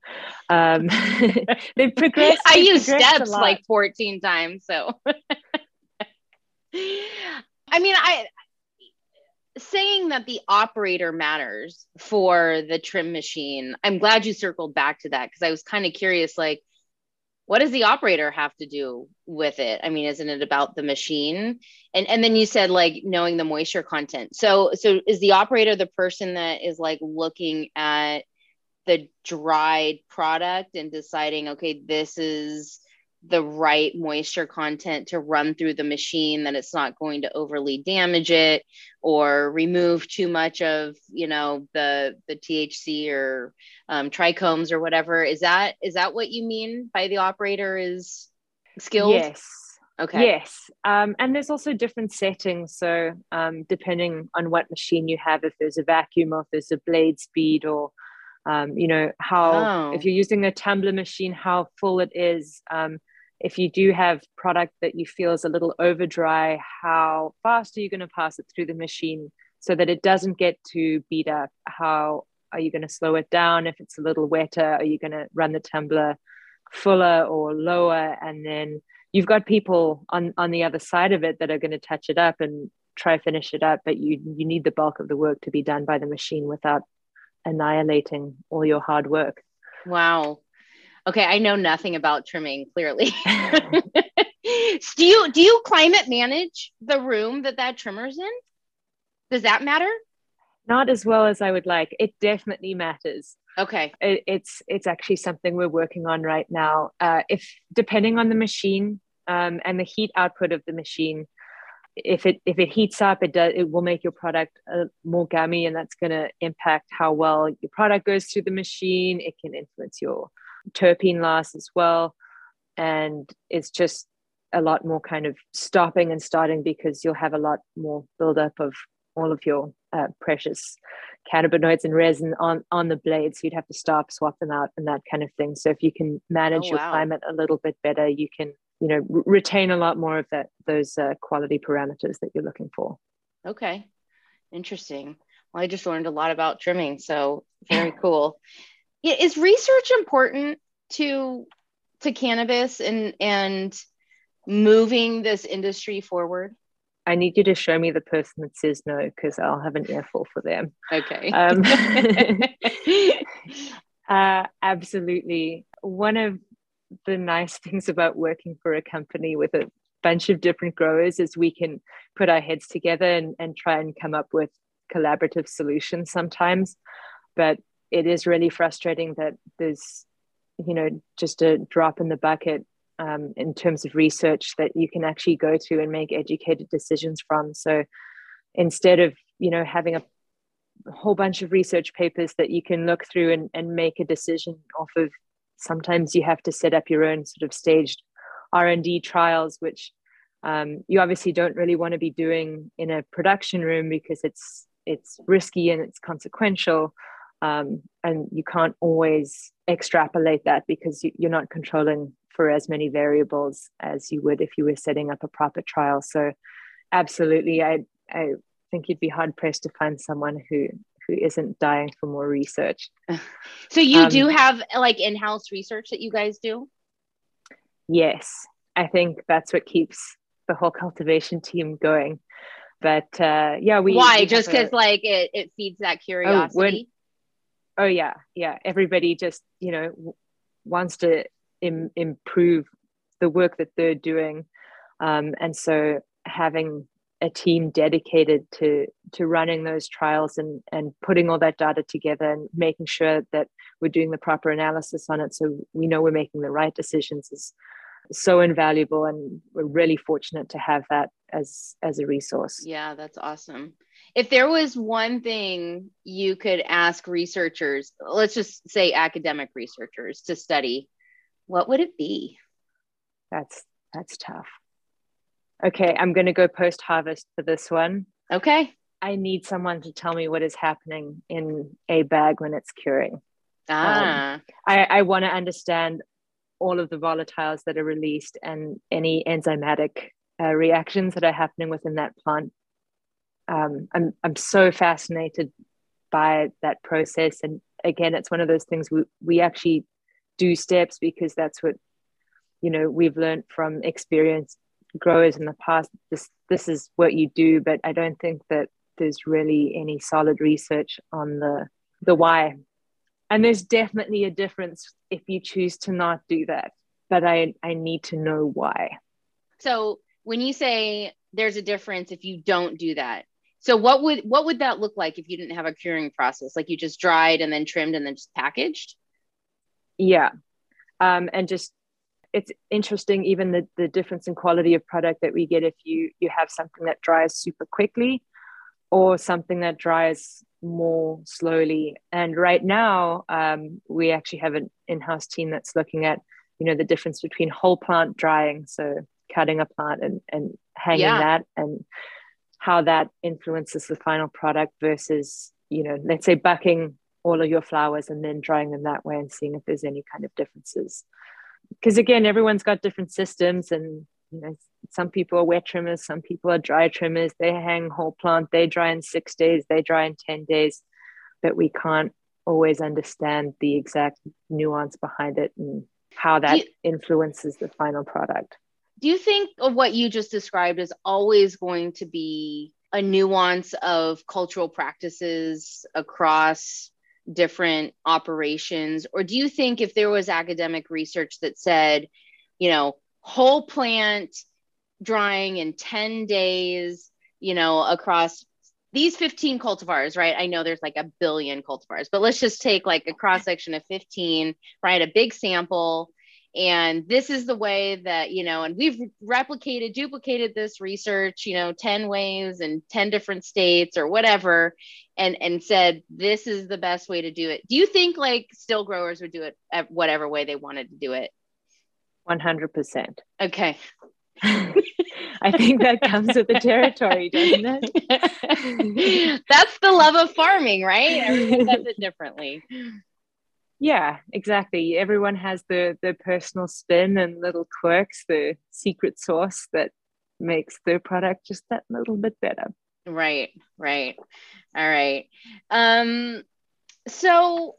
Um, they've progressed. I they've use progressed steps like 14 times. So, I mean, I saying that the operator matters for the trim machine. I'm glad you circled back to that because I was kind of curious, like, what does the operator have to do with it? I mean, isn't it about the machine? And and then you said like knowing the moisture content. So so is the operator the person that is like looking at the dried product and deciding, okay, this is the right moisture content to run through the machine that it's not going to overly damage it or remove too much of you know the the thc or um, trichomes or whatever is that is that what you mean by the operator is skilled Yes. okay Yes. Um, and there's also different settings. So, um, depending on what machine you have, if there's a vacuum or if there's a blade speed, or, um, you know, how, Oh. if you're using a tumbler machine, how full it is. Um, if you do have product that you feel is a little over dry, how fast are you going to pass it through the machine so that it doesn't get too beat up? How are you going to slow it down? If it's a little wetter, are you going to run the tumbler fuller or lower? And then you've got people on on the other side of it that are going to touch it up and try finish it up but you you need the bulk of the work to be done by the machine without annihilating all your hard work wow okay i know nothing about trimming clearly. Do you do you climate manage the room that that trimmer's in? Does that matter? Not as well as i would like. It definitely matters. Okay. It, it's it's actually something we're working on right now. Uh, if depending on the machine um, and the heat output of the machine if it if it heats up it does it will make your product uh, more gummy and that's going to impact how well your product goes through the machine. It can influence your terpene loss as well and it's just a lot more kind of stopping and starting because you'll have a lot more buildup of all of your uh, precious cannabinoids and resin on on the blade so you'd have to stop swap them out and that kind of thing so if you can manage Oh, your climate a little bit better you can you know r- retain a lot more of that those uh, quality parameters that you're looking for Okay. Interesting. Well, I just learned a lot about trimming. So very cool. Yeah, is research important to to cannabis and and moving this industry forward? i need you to show me the person that says no because i'll have an earful for them Okay. um, Uh, absolutely. One of the nice things about working for a company with a bunch of different growers is we can put our heads together and, and try and come up with collaborative solutions sometimes. But it is really frustrating that there's, you know, just a drop in the bucket um, in terms of research that you can actually go to and make educated decisions from. So instead of, you know, having a whole bunch of research papers that you can look through and, and make a decision off of sometimes you have to set up your own sort of staged r&d trials which um, you obviously don't really want to be doing in a production room because it's it's risky and it's consequential um, and you can't always extrapolate that because you, you're not controlling for as many variables as you would if you were setting up a proper trial so absolutely i i think you'd be hard pressed to find someone who who isn't dying for more research. so you Um, do have like in-house research that you guys do? Yes, I think that's what keeps the whole cultivation team going. But uh, yeah, we Why? we Just because like it, it feeds that curiosity. Oh yeah yeah. Everybody just you know wants to Im- improve the work that they're doing. Um, and so having a team dedicated to to running those trials and and putting all that data together and making sure that we're doing the proper analysis on it so we know we're making the right decisions is so invaluable. And we're really fortunate to have that as as a resource. Yeah, that's awesome. If there was one thing you could ask researchers, let's just say academic researchers to study, what would it be? that's that's tough okay i'm going to go post harvest for this one Okay. I need someone to tell me what is happening in a bag when it's curing. Ah. Um, I, I want to understand all of the volatiles that are released and any enzymatic uh, reactions that are happening within that plant. Um, I'm I'm so fascinated by that process, and again, it's one of those things we we actually do steps because that's what you know we've learned from experienced growers in the past. This this is what you do, but I don't think that there's really any solid research on the the why. And there's definitely a difference if you choose to not do that but i i need to know why. So when you say there's a difference if you don't do that so what would what would that look like if you didn't have a curing process like you just dried and then trimmed and then just packaged yeah um, and just it's interesting even the, the difference in quality of product that we get if you you have something that dries super quickly or something that dries more slowly. And right now, um, we actually have an in-house team that's looking at, you know, the difference between whole plant drying, so cutting a plant and, and hanging yeah. that, and how that influences the final product versus, you know, let's say bucking all of your flowers and then drying them that way and seeing if there's any kind of differences. Because again, everyone's got different systems and you know, some people are wet trimmers, some people are dry trimmers. They hang whole plant, they dry in six days, they dry in 10 days, but we can't always understand the exact nuance behind it and how that you, influences the final product. Do you think of what you just described is always going to be a nuance of cultural practices across different operations? Or do you think if there was academic research that said, you know, whole plant drying in 10 days, you know, across these 15 cultivars, right? I know there's like a billion cultivars, but let's just take like a cross section of 15, right? A big sample. And this is the way that, you know, and we've replicated, duplicated this research, you know, 10 ways in 10 different states or whatever, and and said this is the best way to do it. Do you think like still growers would do it at whatever way they wanted to do it? 100%. Okay. I think that comes with the territory, doesn't it? That's the love of farming, right? Everyone does it differently. Yeah, exactly. Everyone has the the personal spin and little quirks, the secret sauce that makes their product just that little bit better. Right, right. All right. Um so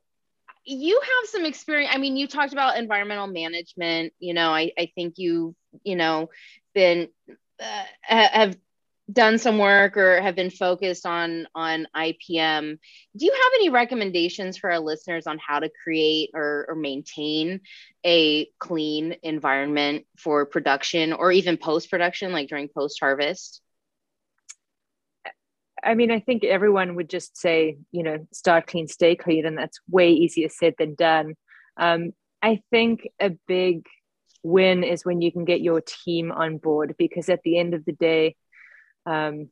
you have some experience i mean you talked about environmental management you know i, I think you you know been uh, have done some work or have been focused on on ipm do you have any recommendations for our listeners on how to create or, or maintain a clean environment for production or even post production like during post harvest I mean, I think everyone would just say, you know, start clean, stay clean, and that's way easier said than done. Um, I think a big win is when you can get your team on board because at the end of the day, um,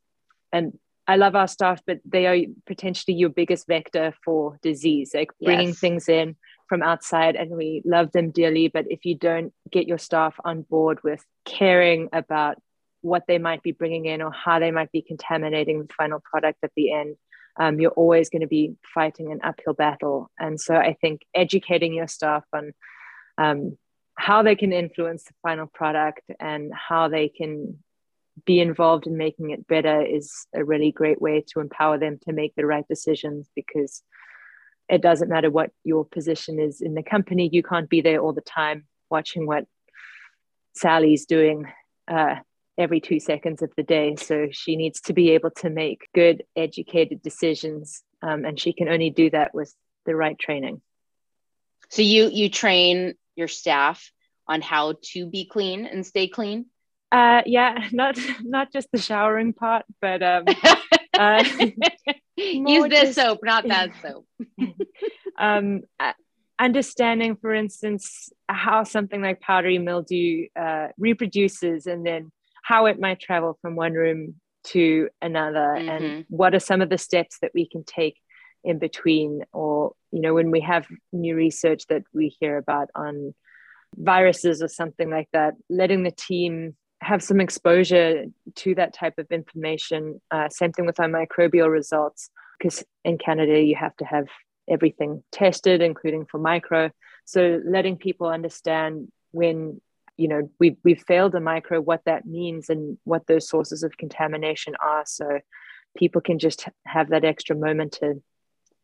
and I love our staff, but they are potentially your biggest vector for disease, like bringing yes. things in from outside, and we love them dearly. But if you don't get your staff on board with caring about what they might be bringing in or how they might be contaminating the final product at the end. Um, you're always going to be fighting an uphill battle. And so I think educating your staff on um, how they can influence the final product and how they can be involved in making it better is a really great way to empower them to make the right decisions because it doesn't matter what your position is in the company, you can't be there all the time watching what Sally's doing. Uh, every two seconds of the day. So she needs to be able to make good, educated decisions. Um, and she can only do that with the right training. So you you train your staff on how to be clean and stay clean. Uh, yeah, not not just the showering part, but um, uh, use this just, soap, not that soap. um, understanding, for instance, how something like powdery mildew uh, reproduces, and then how it might travel from one room to another mm-hmm. and what are some of the steps that we can take in between or you know when we have new research that we hear about on viruses or something like that letting the team have some exposure to that type of information. Uh, same thing with our microbial results, because in Canada you have to have everything tested, including for micro. So letting people understand when you know we've we've failed a micro, what that means, and what those sources of contamination are, so people can just have that extra moment to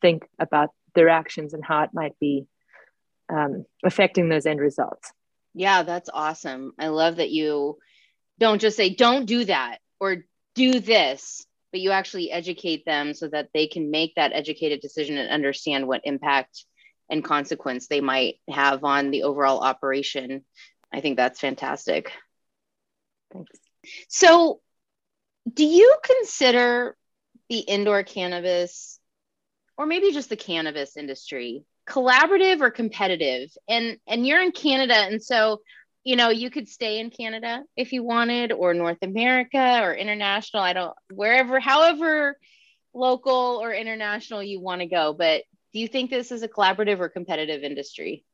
think about their actions and how it might be um, affecting those end results. Yeah, that's awesome. I love that you don't just say, don't do that or do this, but you actually educate them so that they can make that educated decision and understand what impact and consequence they might have on the overall operation. I think that's fantastic. Thanks. So, do you consider the indoor cannabis or maybe just the cannabis industry collaborative or competitive and and you're in canada and so you know you could stay in canada if you wanted or north america or international i don't wherever however local or international you want to go but do you think this is a collaborative or competitive industry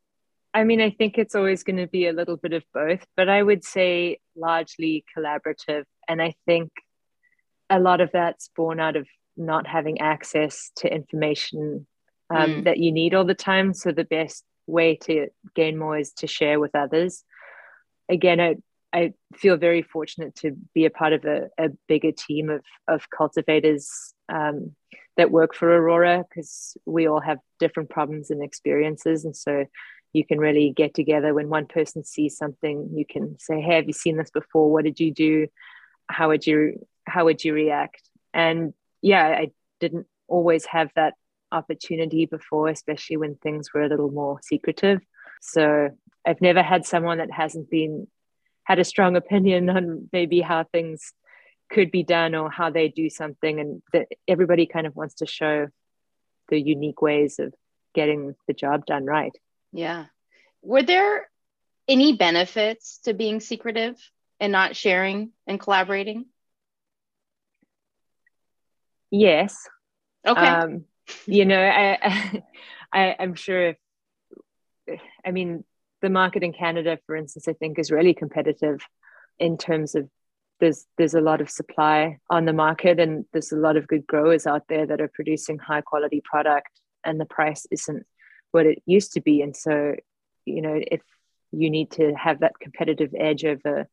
i mean i think it's always going to be a little bit of both but i would say largely collaborative and i think a lot of that's born out of not having access to information um, mm. that you need all the time. So the best way to gain more is to share with others. Again, I, I feel very fortunate to be a part of a, a bigger team of, of cultivators um, that work for Aurora because we all have different problems and experiences. And so you can really get together when one person sees something, you can say, Hey, have you seen this before? What did you do? How would you how would you react? And yeah, I didn't always have that opportunity before, especially when things were a little more secretive. So I've never had someone that hasn't been had a strong opinion on maybe how things could be done or how they do something, and that everybody kind of wants to show the unique ways of getting the job done right. Yeah. Were there any benefits to being secretive and not sharing and collaborating? Yes. Okay. Um, you know, I, I, I'm sure if, I mean, the market in Canada, for instance, I think is really competitive in terms of there's there's a lot of supply on the market and there's a lot of good growers out there that are producing high quality product and the price isn't what it used to be. And so you know if you need to have that competitive edge over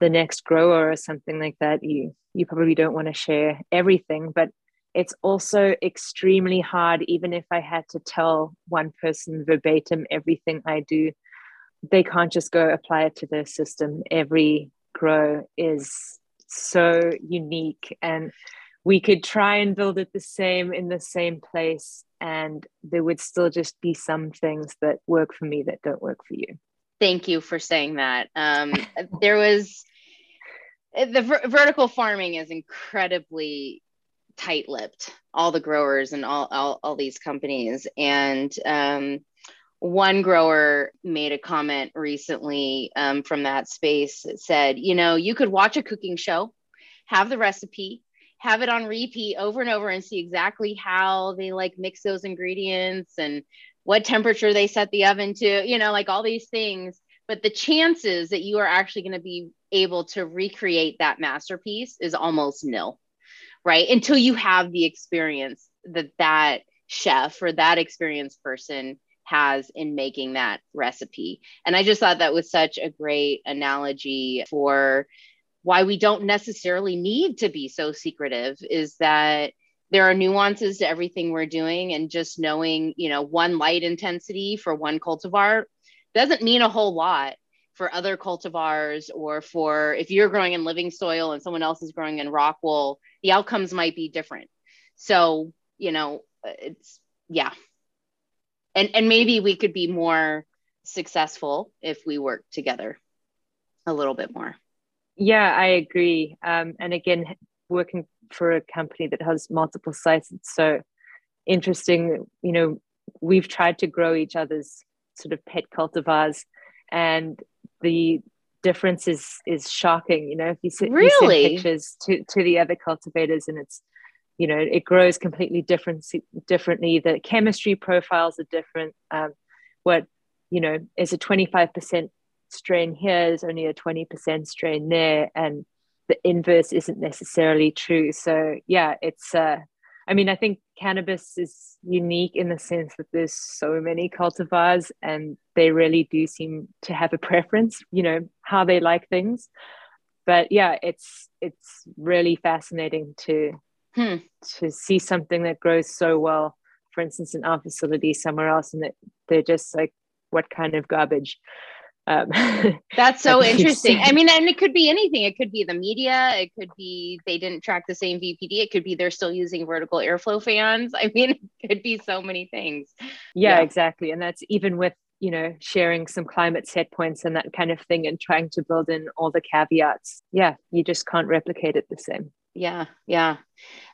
the next grower or something like that you you probably don't want to share everything but it's also extremely hard even if i had to tell one person verbatim everything i do they can't just go apply it to their system. Every grow is so unique and we could try and build it the same in the same place and there would still just be some things that work for me that don't work for you. Thank you for saying that. Um, there was the ver- vertical farming is incredibly tight-lipped all the growers and all all, all these companies. And um, one grower made a comment recently um, from that space that said you know you could watch a cooking show have the recipe have it on repeat over and over and see exactly how they like mix those ingredients and what temperature they set the oven to you know like all these things. But the chances that you are actually going to be able to recreate that masterpiece is almost nil right? Until you have the experience that that chef or that experienced person has in making that recipe and i just thought that was such a great analogy for why we don't necessarily need to be so secretive is that there are nuances to everything we're doing and just knowing you know one light intensity for one cultivar doesn't mean a whole lot for other cultivars or for if you're growing in living soil and someone else is growing in rock wool, the outcomes might be different. So, you know, it's yeah. And and maybe we could be more successful if we work together a little bit more. Yeah, I agree. Um, and again, working for a company that has multiple sites, it's so interesting. You know, we've tried to grow each other's sort of pet cultivars and the difference is is shocking. You know, if you, see, really? pictures to to the other cultivators, and it's you know it grows completely different differently. The chemistry profiles are different. Um, what you know is a twenty five percent strain here is only a 20% strain there and the inverse isn't necessarily true so yeah it's uh i mean i think cannabis is unique in the sense that there's so many cultivars and they really do seem to have a preference you know how they like things but yeah it's it's really fascinating to Hmm. to see something that grows so well for instance in our facility somewhere else and that they're just like what kind of garbage um, That's so interesting. I mean, and it could be anything. It could be the media. It could be they didn't track the same VPD. It could be they're still using vertical airflow fans. I mean, it could be so many things. yeah, Yeah. exactly and that's even with you know sharing some climate set points and that kind of thing and trying to build in all the caveats yeah you just can't replicate it the same Yeah, yeah.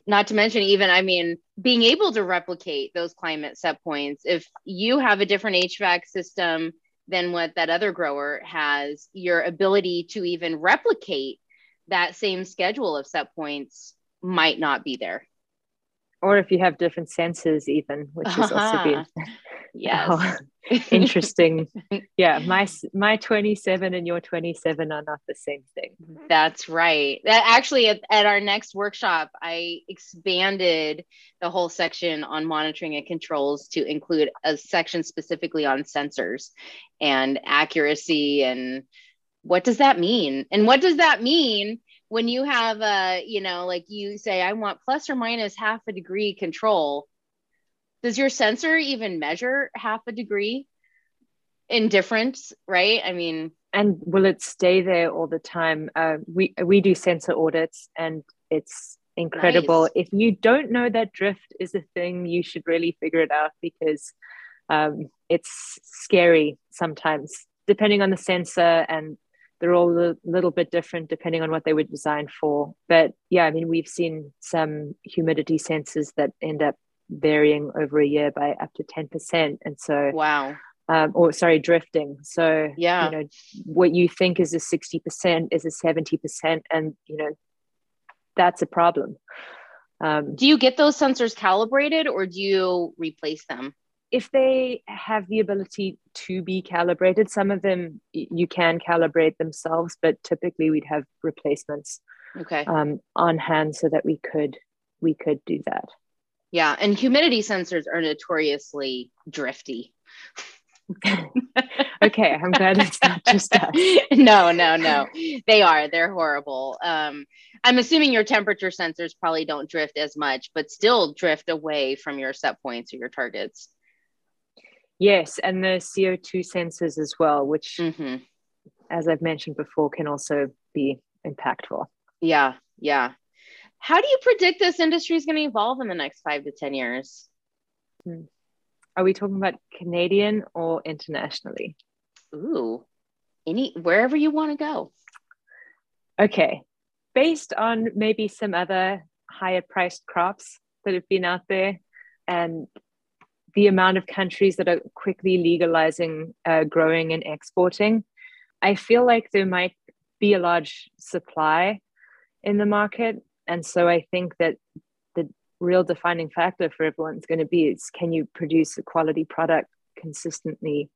Not to mention, even, I mean, being able to replicate those climate set points. If you have a different HVAC system than what that other grower has, your ability to even replicate that same schedule of set points might not be there. or if you have different sensors even which is also uh-huh. Been Yes. Oh, interesting yeah my my 27 and your 27 are not the same thing mm-hmm. That's right. That actually at, at our next workshop, I expanded the whole section on monitoring and controls to include a section specifically on sensors and accuracy and what does that mean? And what does that mean when you have a, you know, like you say, I want plus or minus half a degree control. Does your sensor even measure half a degree in difference? Right. I mean, and will it stay there all the time uh, we we do sensor audits and it's incredible Nice. if you don't know that drift is a thing you should really figure it out because um, it's scary sometimes depending on the sensor and they're all a little bit different depending on what they were designed for but yeah i mean we've seen some humidity sensors that end up varying over a year by up to 10% and so wow. um, or sorry, drifting. So Yeah. you know what you think is a sixty percent is a seventy percent, and you know that's a problem. Um, Do you get those sensors calibrated or do you replace them? if they have the ability to be calibrated, some of them you can calibrate themselves, but typically we'd have replacements Okay. um, on hand so that we could we could do that. Yeah. And humidity sensors are notoriously drifty. Okay, I'm glad it's not just us. no, no, no. They are. They're horrible. Um, I'm assuming your temperature sensors probably don't drift as much, but still drift away from your set points or your targets. Yes, and the CO2 sensors as well, which, hmm as I've mentioned before, can also be impactful. Yeah. Yeah. How do you predict this industry is going to evolve in the next five to 10 years? Are we talking about Canadian or internationally? Ooh, any wherever you want to go. Okay. Based on maybe some other higher priced crops that have been out there and the amount of countries that are quickly legalizing uh, growing and exporting, I feel like there might be a large supply in the market. And so I think that the real defining factor for everyone is going to be is can you produce a quality product consistently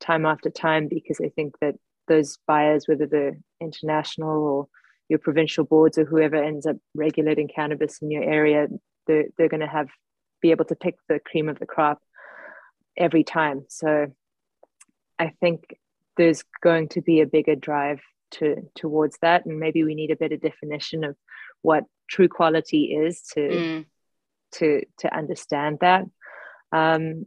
time after time? Because I think that those buyers, whether they're international or your provincial boards or whoever ends up regulating cannabis in your area, they're, they're going to have be able to pick the cream of the crop every time. So I think there's going to be a bigger drive to towards that, and maybe we need a better definition of what true quality is to Mm, to to understand that. Um,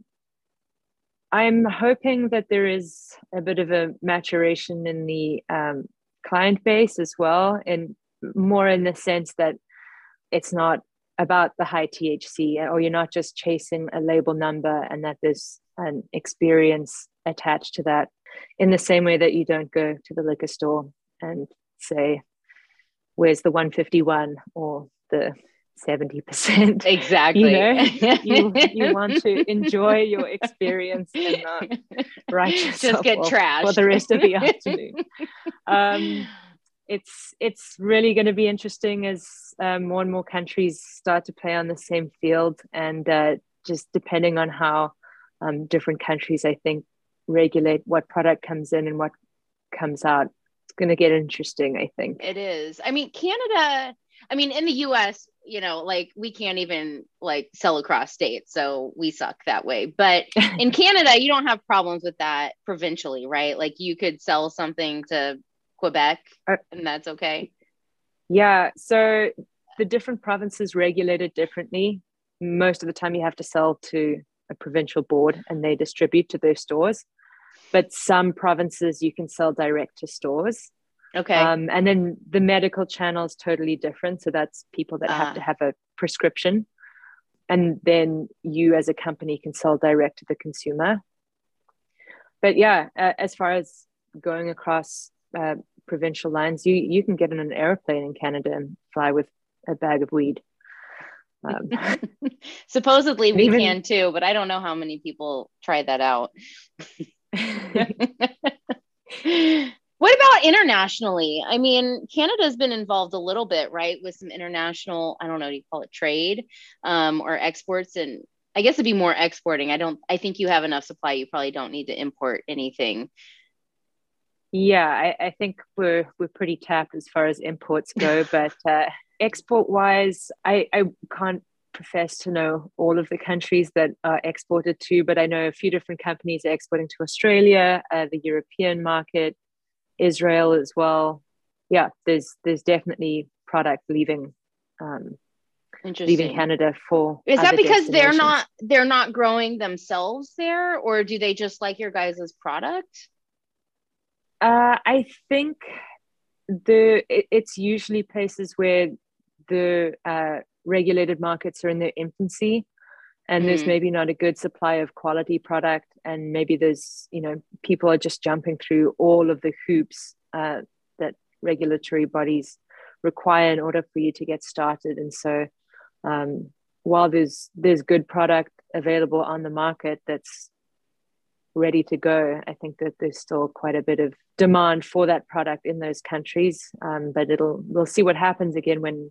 I'm hoping that there is a bit of a maturation in the um, client base as well, and more in the sense that it's not about the high THC, or you're not just chasing a label number, and that there's an experience attached to that. In the same way that you don't go to the liquor store and say, "Where's the 151?" or the 70%. exactly. You know, you, you want to enjoy your experience and not write just get trashed for the rest of the afternoon. Um, it's it's really going to be interesting as um, more and more countries start to play on the same field, and uh, just depending on how um, different countries, I think, regulate what product comes in and what comes out, going to get interesting, I think. It is. I mean, Canada, I mean, in the US, you know, like we can't even like sell across states. So we suck that way. But in Canada, you don't have problems with that provincially, right? Like you could sell something to Quebec uh, and that's okay. Yeah. So the different provinces regulate it differently. Most of the time, you have to sell to a provincial board and they distribute to their stores. But some provinces you can sell direct to stores. Okay. Um, and then the medical channel is totally different. So that's people that uh. have to ah. have a prescription. And then you as a company can sell direct to the consumer. But yeah, uh, as far as going across uh, provincial lines, you, you can get in an airplane in Canada and fly with a bag of weed. Um, Supposedly we even, can too, but I don't know how many people try that out. what about internationally? I mean, Canada's been involved a little bit, right, with some international, I don't know, do you call it trade um, or exports? And I guess it'd be more exporting. I don't, I think you have enough supply. You probably don't need to import anything. Yeah, I, I think we're we're pretty tapped as far as imports go, but uh, export wise, I, I can't profess to know all of the countries that are exported to, but I know a few different companies are exporting to Australia, uh, the European market, Israel as well. Yeah, there's there's definitely product leaving um, leaving Canada for. Is that because they're not they're not growing themselves there, or do they just like your guys' product? Uh, I think the it, it's usually places where the uh, regulated markets are in their infancy and mm. there's maybe not a good supply of quality product and maybe there's you know people are just jumping through all of the hoops uh, that regulatory bodies require in order for you to get started and so um, while there's there's good product available on the market that's ready to go i think that there's still quite a bit of demand for that product in those countries um, but it'll we'll see what happens again when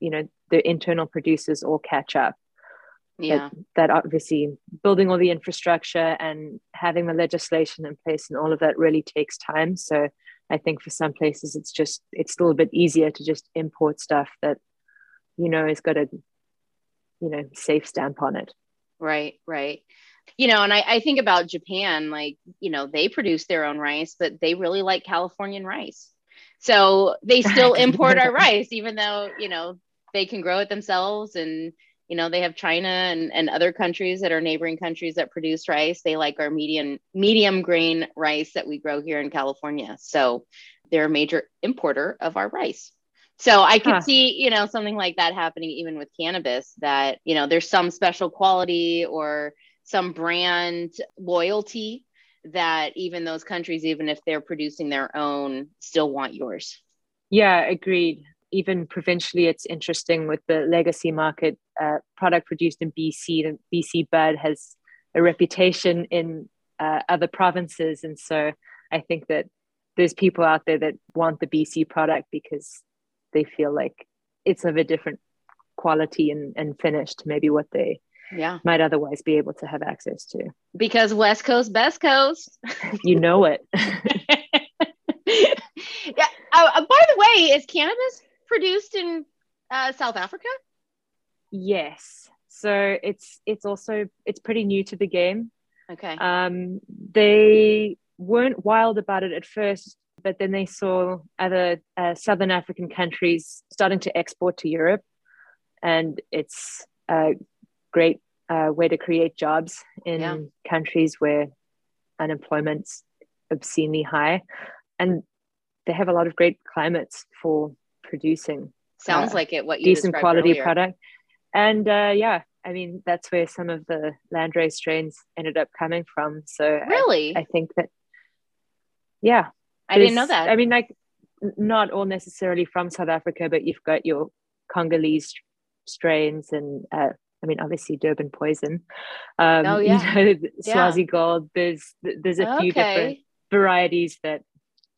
you know the internal producers all catch up. Yeah. that, that, obviously building all the infrastructure and having the legislation in place and all of that really takes time. So i think for some places it's just it's still a bit easier to just import stuff that you know has got a you know safe stamp on it. Right right. You know and I, I think about japan like you know they produce their own rice but they really like californian rice. So they still import our rice even though you know they can grow it themselves. And you know they have china and, and other countries that are neighboring countries that produce rice. They like our medium medium grain rice that we grow here in california. So they're a major importer of our rice. So i could huh. see you know something like that happening even with cannabis that you know there's some special quality or some brand loyalty that even those countries even if they're producing their own still want yours. Yeah agreed even provincially, it's interesting with the legacy market uh, product produced in BC. And BC Bud has a reputation in uh, other provinces, and so I think that there's people out there that want the BC product because they feel like it's of a different quality and, and finish to maybe what they yeah. might otherwise be able to have access to. Because west coast best coast. You know it. Yeah. Uh, by the way is cannabis produced in uh, South Africa? Yes. So it's it's also it's pretty new to the game. Okay. Um, they weren't wild about it at first, but then they saw other uh, Southern African countries starting to export to Europe, and it's a great uh, way to create jobs in yeah. countries where unemployment's obscenely high, and they have a lot of great climates for producing sounds uh, like it what you decent quality earlier. product and uh, yeah i mean that's where some of the landrace strains ended up coming from so really i, I think that yeah i didn't know that i mean like not all necessarily from south africa but you've got your congolese strains and uh, I mean, obviously Durban poison. Um, oh yeah, you know, Swazi yeah. gold. There's there's a few different varieties that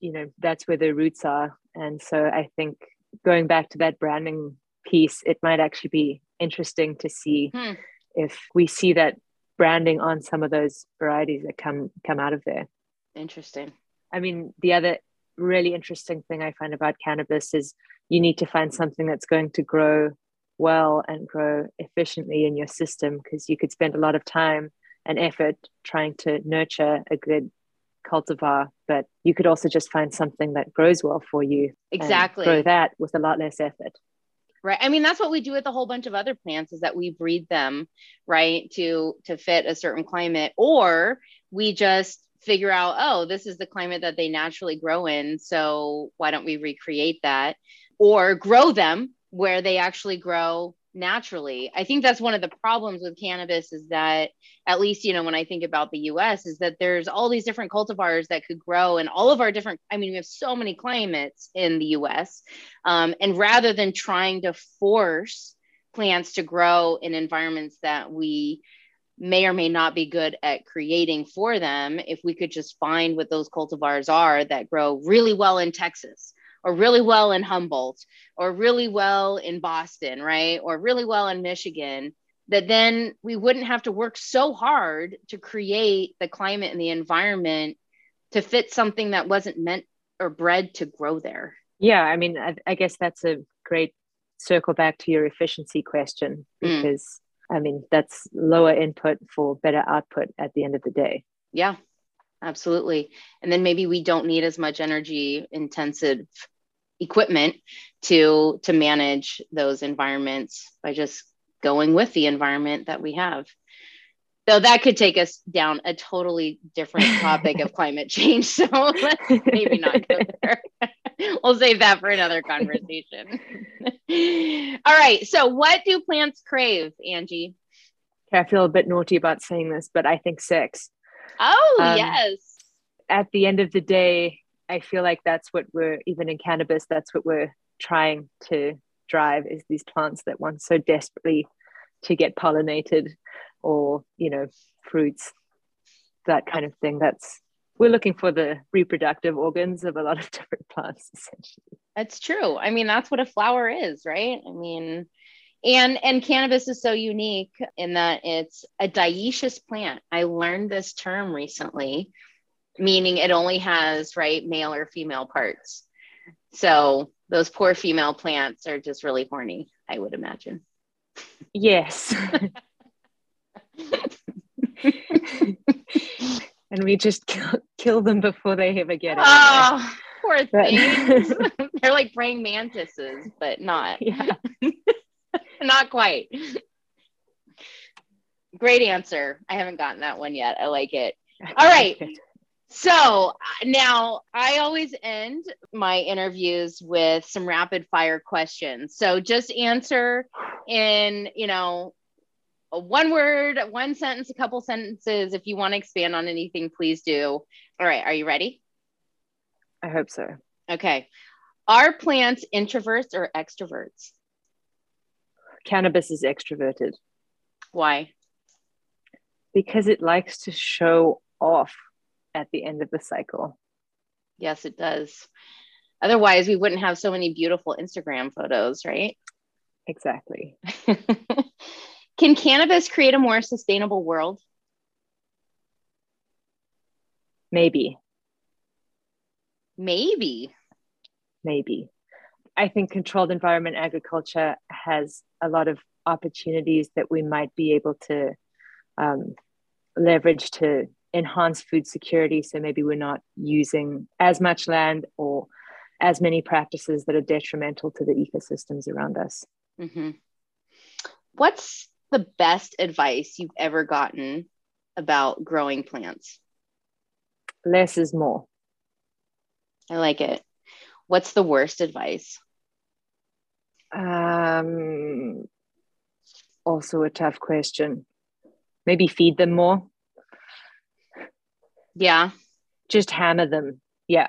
you know that's where the roots are, and so I think going back to that branding piece, it might actually be interesting to see hmm. if we see that branding on some of those varieties that come come out of there. Interesting. I mean, the other really interesting thing I find about cannabis is you need to find something that's going to grow well and grow efficiently in your system because you could spend a lot of time and effort trying to nurture a good cultivar, but you could also just find something that grows well for you. Exactly. grow that with a lot less effort. Right. I mean, that's what we do with a whole bunch of other plants is that we breed them, right, to to fit a certain climate, or we just figure out, oh, this is the climate that they naturally grow in. So why don't we recreate that? Or grow them where they actually grow naturally. I think that's one of the problems with cannabis is that at least you know when I think about the US is that there's all these different cultivars that could grow in all of our different I mean we have so many climates in the US um, and rather than trying to force plants to grow in environments that we may or may not be good at creating for them if we could just find what those cultivars are that grow really well in Texas or really well in Humboldt or really well in Boston, right? Or really well in Michigan, that then we wouldn't have to work so hard to create the climate and the environment to fit something that wasn't meant or bred to grow there. Yeah, I mean, I, I guess that's a great circle back to your efficiency question mm. because mm. I mean, that's lower input for better output at the end of the day. Yeah absolutely. And then maybe we don't need as much energy intensive equipment to to manage those environments by just going with the environment that we have. Though that could take us down a totally different topic of climate change. So let's maybe not go there. We'll save that for another conversation. All right. So what do plants crave angie? Okay, i feel a bit naughty about saying this but i think sex Oh, um, yes. At the end of the day, I feel like that's what we're, even in cannabis, that's what we're trying to drive is these plants that want so desperately to get pollinated or, you know, fruits, that kind of thing. That's, we're looking for the reproductive organs of a lot of different plants, essentially. That's true. I mean, that's what a flower is, right? I mean, and and cannabis is so unique in that it's a dioecious plant. I learned this term recently meaning it only has right male or female parts. So those poor female plants are just really horny i would imagine. Yes. And we just kill, kill, them before they ever get it. Oh poor things. They're like praying mantises but not. Yeah Not quite. Great answer. I haven't gotten that one yet. I like it. All right. So now I always end my interviews with some rapid fire questions. So just answer in, you know, one word, one sentence, a couple sentences. If you want to expand on anything, please do. All right. Are you ready? I hope so. Okay. Are plants introverts or extroverts? Cannabis is extroverted. Why? Because it likes to show off at the end of the cycle. Yes, it does. Otherwise, we wouldn't have so many beautiful Instagram photos, right? Exactly. Can cannabis create a more sustainable world? Maybe. Maybe. Maybe. I think controlled environment agriculture has a lot of opportunities that we might be able to um, leverage to enhance food security. So maybe we're not using as much land or as many practices that are detrimental to the ecosystems around us. Mm-hmm. What's the best advice you've ever gotten about growing plants? Less is more. I like it. What's the worst advice? Um, also a tough question. Maybe feed them more. Yeah. Just hammer them. Yeah.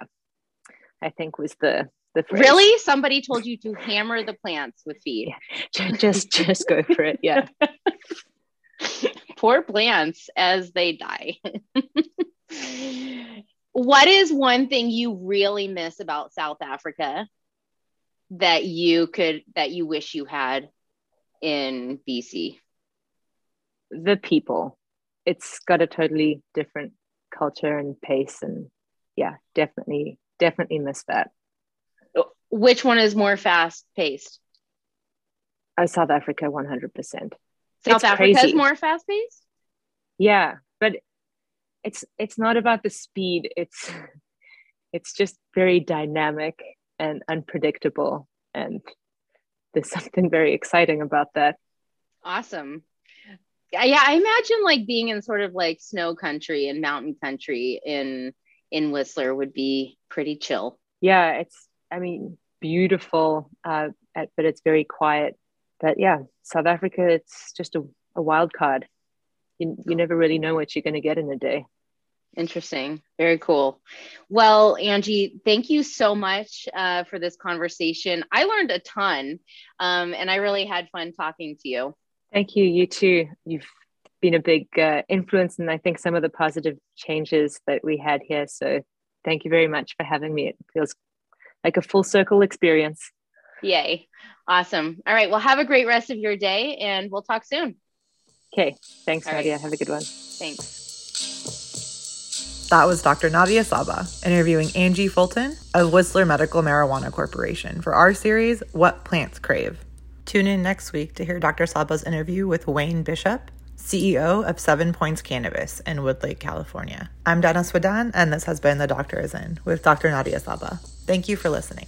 I think was the the phrase. Really? Somebody told you to hammer the plants with feed. Yeah. Just just go for it. Yeah. Poor plants as they die. what is one thing you really miss about South Africa that you could that you wish you had in BC? The people. It's got a totally different culture and pace and yeah, definitely definitely miss that. Which one is more fast paced? Oh, South Africa, 100%. South It's Africa is more fast paced? Yeah, but it's it's not about the speed. It's it's just very dynamic and unpredictable and there's something very exciting about that. Awesome. Yeah, I imagine like being in sort of like snow country and mountain country in in Whistler would be pretty chill. Yeah, it's I mean beautiful uh at- but it's very quiet. But yeah, South Africa it's just a, a wild card. You you never really know what you're going to get in a day. Interesting. Very cool. Well, Angie, thank you so much uh, for this conversation. I learned a ton um, and I really had fun talking to you. Thank you. You too. You've been a big uh, influence, and I think some of the positive changes that we had here. So, thank you very much for having me. It feels like a full circle experience. Yay. Awesome. All right. Well, have a great rest of your day and we'll talk soon. Okay. Thanks, All right. Nadia. Have a good one. Thanks. That was Dr. Nadia Sabeh interviewing Angie Fulton of Whistler Medical Marijuana Corporation for our series, What Plants Crave. Tune in next week to hear Dr. Sabeh's interview with Wayne Bishop, CEO of Seven Points Cannabis in Woodlake, California. I'm Dana Swadan, and this has been The Doctor Is In with Dr. Nadia Sabeh. Thank you for listening.